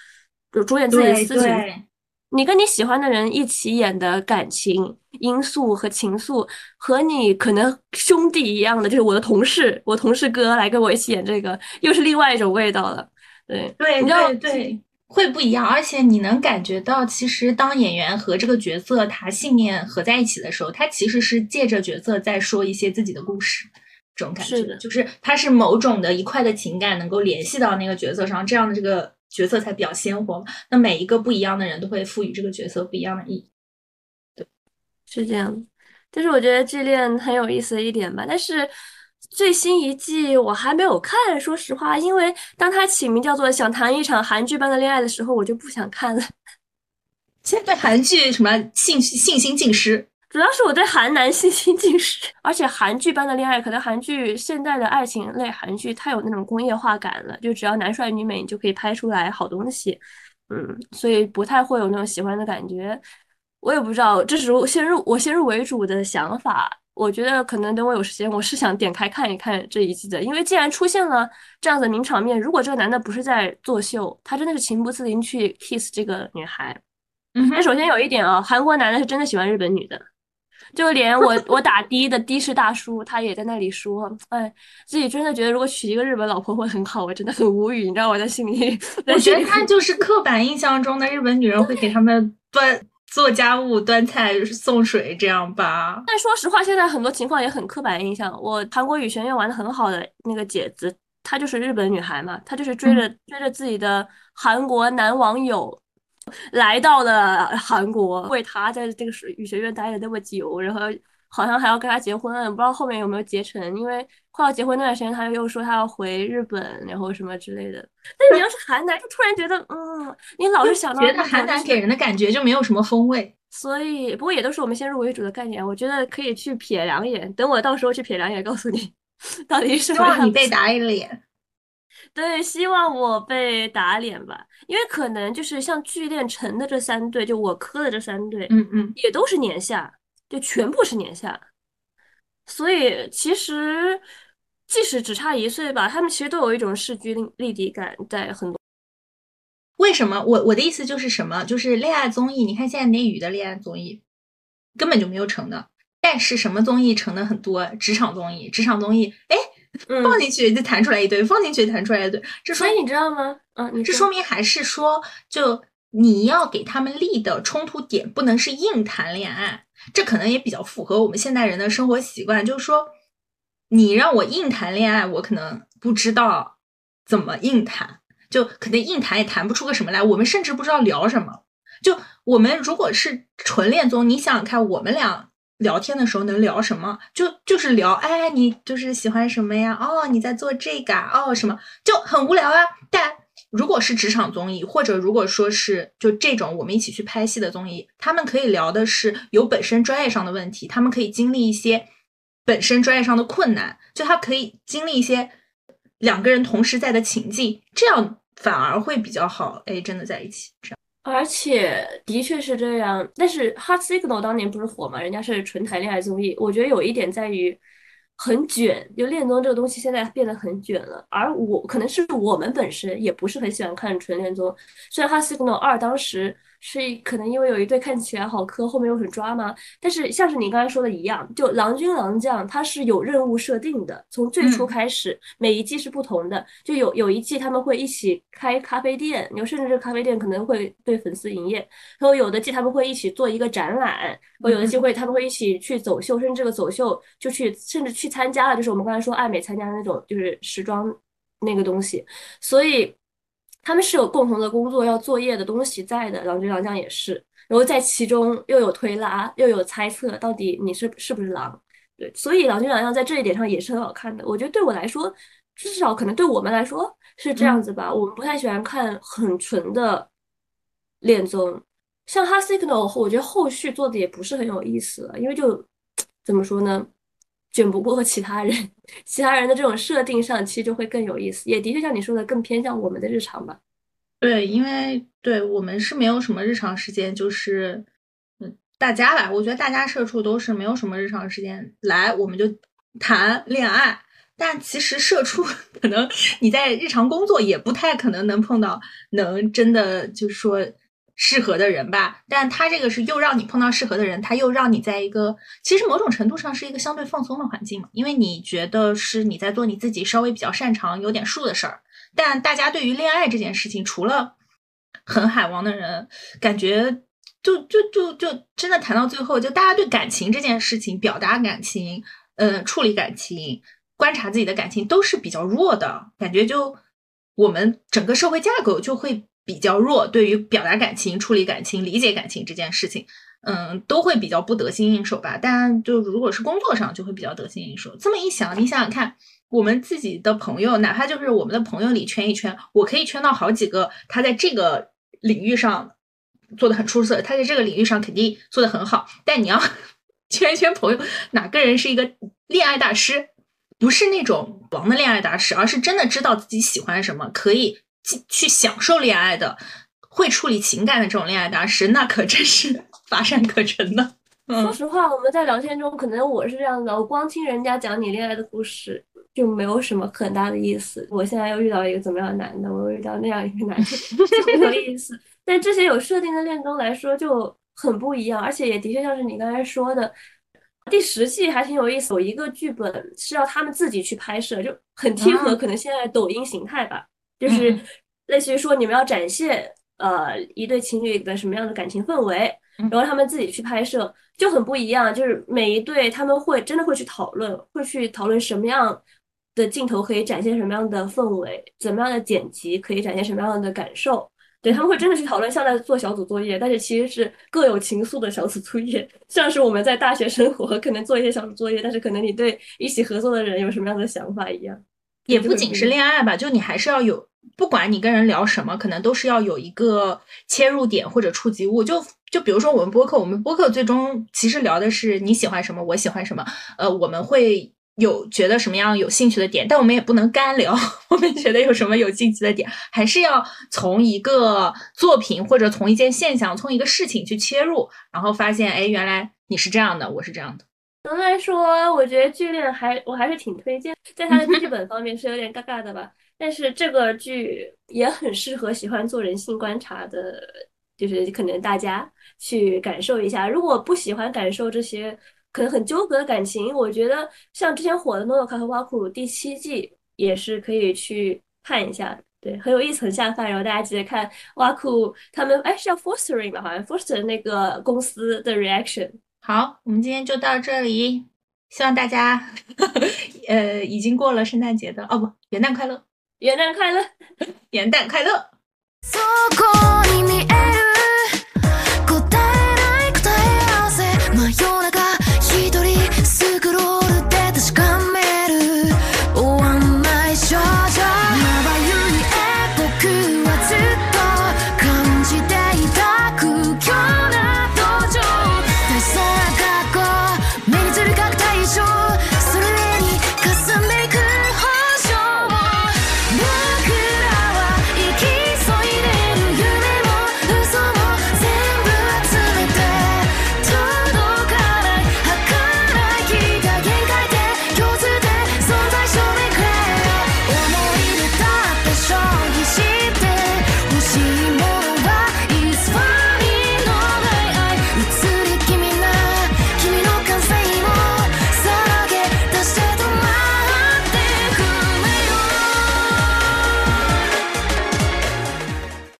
有主演自己的私情，你跟你喜欢的人一起演的感情因素和情愫，和你可能兄弟一样的，就是我的同事，我同事哥来跟我一起演这个，又是另外一种味道了。对对对对。会不一样，而且你能感觉到，其实当演员和这个角色他信念合在一起的时候，他其实是借着角色在说一些自己的故事，这种感觉，就是他是某种的一块的情感能够联系到那个角色上，这样的这个角色才比较鲜活。那每一个不一样的人都会赋予这个角色不一样的意义，对，是这样。就是我觉得剧恋很有意思的一点吧，但是。最新一季我还没有看，说实话，因为当它起名叫做“想谈一场韩剧般的恋爱”的时候，我就不想看了。现在对韩剧什么信信心尽失？主要是我对韩男信心尽失，而且韩剧般的恋爱，可能韩剧现在的爱情类韩剧太有那种工业化感了，就只要男帅女美，你就可以拍出来好东西。嗯，所以不太会有那种喜欢的感觉。我也不知道，这是先入我先入为主的想法。我觉得可能等我有时间，我是想点开看一看这一季的，因为既然出现了这样的名场面，如果这个男的不是在作秀，他真的是情不自禁去 kiss 这个女孩。嗯，那首先有一点啊，韩国男的是真的喜欢日本女的，就连我 我打的的的士大叔，他也在那里说，哎，自己真的觉得如果娶一个日本老婆会很好，我真的很无语，你知道我在心里，我觉得他就是刻板印象中的日本女人会给他们端。做家务、端菜、送水这样吧。但说实话，现在很多情况也很刻板印象。我韩国语学院玩的很好的那个姐子，她就是日本女孩嘛，她就是追着追着自己的韩国男网友来到了韩国，为他在这个语学院待了那么久，然后。好像还要跟他结婚，不知道后面有没有结成。因为快要结婚那段时间，他又说他要回日本，然后什么之类的。但你要是韩男，就突然觉得，嗯，你老是想到觉得韩男给人的感觉就没有什么风味。所以，不过也都是我们先入为主的概念。我觉得可以去瞥两眼，等我到时候去瞥两眼，告诉你到底是。希望你被打一脸。对，希望我被打脸吧，因为可能就是像巨恋城的这三对，就我磕的这三对，嗯嗯，也都是年下，就全部是年下，所以其实即使只差一岁吧，他们其实都有一种势均力力敌感在很多。为什么？我我的意思就是什么？就是恋爱综艺，你看现在内娱的恋爱综艺根本就没有成的，但是什么综艺成的很多？职场综艺，职场综艺，哎。放进去就弹出来一堆，放进去弹出来一堆，这所以你知道吗？嗯，这说明还是说，就你要给他们立的冲突点不能是硬谈恋爱，这可能也比较符合我们现代人的生活习惯。就是说，你让我硬谈恋爱，我可能不知道怎么硬谈，就可能硬谈也谈不出个什么来。我们甚至不知道聊什么。就我们如果是纯恋综，你想想看，我们俩。聊天的时候能聊什么？就就是聊，哎，你就是喜欢什么呀？哦，你在做这个？哦，什么就很无聊啊。但如果是职场综艺，或者如果说是就这种我们一起去拍戏的综艺，他们可以聊的是有本身专业上的问题，他们可以经历一些本身专业上的困难，就他可以经历一些两个人同时在的情境，这样反而会比较好。哎，真的在一起这样。而且的确是这样，但是《Hot Signal》当年不是火嘛？人家是纯谈恋爱综艺。我觉得有一点在于很卷，就恋综这个东西现在变得很卷了。而我可能是我们本身也不是很喜欢看纯恋综，虽然《它 Signal》二当时。是可能因为有一对看起来好磕，后面又很抓吗？但是像是你刚才说的一样，就郎君郎将他是有任务设定的，从最初开始，每一季是不同的。就有有一季他们会一起开咖啡店，有甚至这咖啡店可能会对粉丝营业。然后有的季他们会一起做一个展览，或有的季会他们会一起去走秀，甚至这个走秀就去甚至去参加了，就是我们刚才说爱美参加的那种就是时装那个东西，所以。他们是有共同的工作要作业的东西在的，狼君郎将也是，然后在其中又有推拉，又有猜测，到底你是是不是狼？对，所以狼君郎将在这一点上也是很好看的。我觉得对我来说，至少可能对我们来说是这样子吧。我们不太喜欢看很纯的恋综，像《哈 signal》，我觉得后续做的也不是很有意思了，因为就 怎么说呢？卷不过其他人，其他人的这种设定上，其实就会更有意思。也的确像你说的，更偏向我们的日常吧。对，因为对我们是没有什么日常时间，就是嗯，大家吧，我觉得大家社畜都是没有什么日常时间来，我们就谈恋爱。但其实社畜可能你在日常工作也不太可能能碰到，能真的就是说。适合的人吧，但他这个是又让你碰到适合的人，他又让你在一个其实某种程度上是一个相对放松的环境嘛，因为你觉得是你在做你自己稍微比较擅长、有点数的事儿。但大家对于恋爱这件事情，除了很海王的人，感觉就就就就真的谈到最后，就大家对感情这件事情、表达感情、嗯，处理感情、观察自己的感情都是比较弱的感觉，就我们整个社会架构就会。比较弱，对于表达感情、处理感情、理解感情这件事情，嗯，都会比较不得心应手吧。但就如果是工作上，就会比较得心应手。这么一想，你想想看，我们自己的朋友，哪怕就是我们的朋友里圈一圈，我可以圈到好几个，他在这个领域上做的很出色，他在这个领域上肯定做的很好。但你要 圈一圈朋友，哪个人是一个恋爱大师？不是那种王的恋爱大师，而是真的知道自己喜欢什么，可以。去享受恋爱的，会处理情感的这种恋爱大师，那可真是乏善可陈的。说实话，我们在聊天中，可能我是这样的，我光听人家讲你恋爱的故事，就没有什么很大的意思。我现在又遇到一个怎么样的男的，我又遇到那样一个男的，没有意思。但这些有设定的恋综来说就很不一样，而且也的确像是你刚才说的，第十季还挺有意思。有一个剧本是要他们自己去拍摄，就很贴合可能现在抖音形态吧。就是类似于说，你们要展现呃一对情侣的什么样的感情氛围，然后他们自己去拍摄就很不一样。就是每一对他们会真的会去讨论，会去讨论什么样的镜头可以展现什么样的氛围，怎么样的剪辑可以展现什么样的感受。对他们会真的去讨论，像在做小组作业，但是其实是各有情愫的小组作业，像是我们在大学生活可能做一些小组作业，但是可能你对一起合作的人有什么样的想法一样。也不仅是恋爱吧，就你还是要有。不管你跟人聊什么，可能都是要有一个切入点或者触及物。就就比如说我们播客，我们播客最终其实聊的是你喜欢什么，我喜欢什么。呃，我们会有觉得什么样有兴趣的点，但我们也不能干聊。我们觉得有什么有兴趣的点，还是要从一个作品或者从一件现象、从一个事情去切入，然后发现，哎，原来你是这样的，我是这样的。总的来说，我觉得剧恋还我还是挺推荐，在它的剧本方面是有点尬尬的吧，但是这个剧也很适合喜欢做人性观察的，就是可能大家去感受一下。如果不喜欢感受这些可能很纠葛的感情，我觉得像之前火的《诺诺卡和瓦库》第七季也是可以去看一下，对，很有意思，很下饭。然后大家记得看瓦库他们，哎，是叫 Forstering 吧？好像 Forster 那个公司的 reaction。好，我们今天就到这里，希望大家，呵呵呃，已经过了圣诞节的哦不，元旦快乐，元旦快乐，元旦快乐。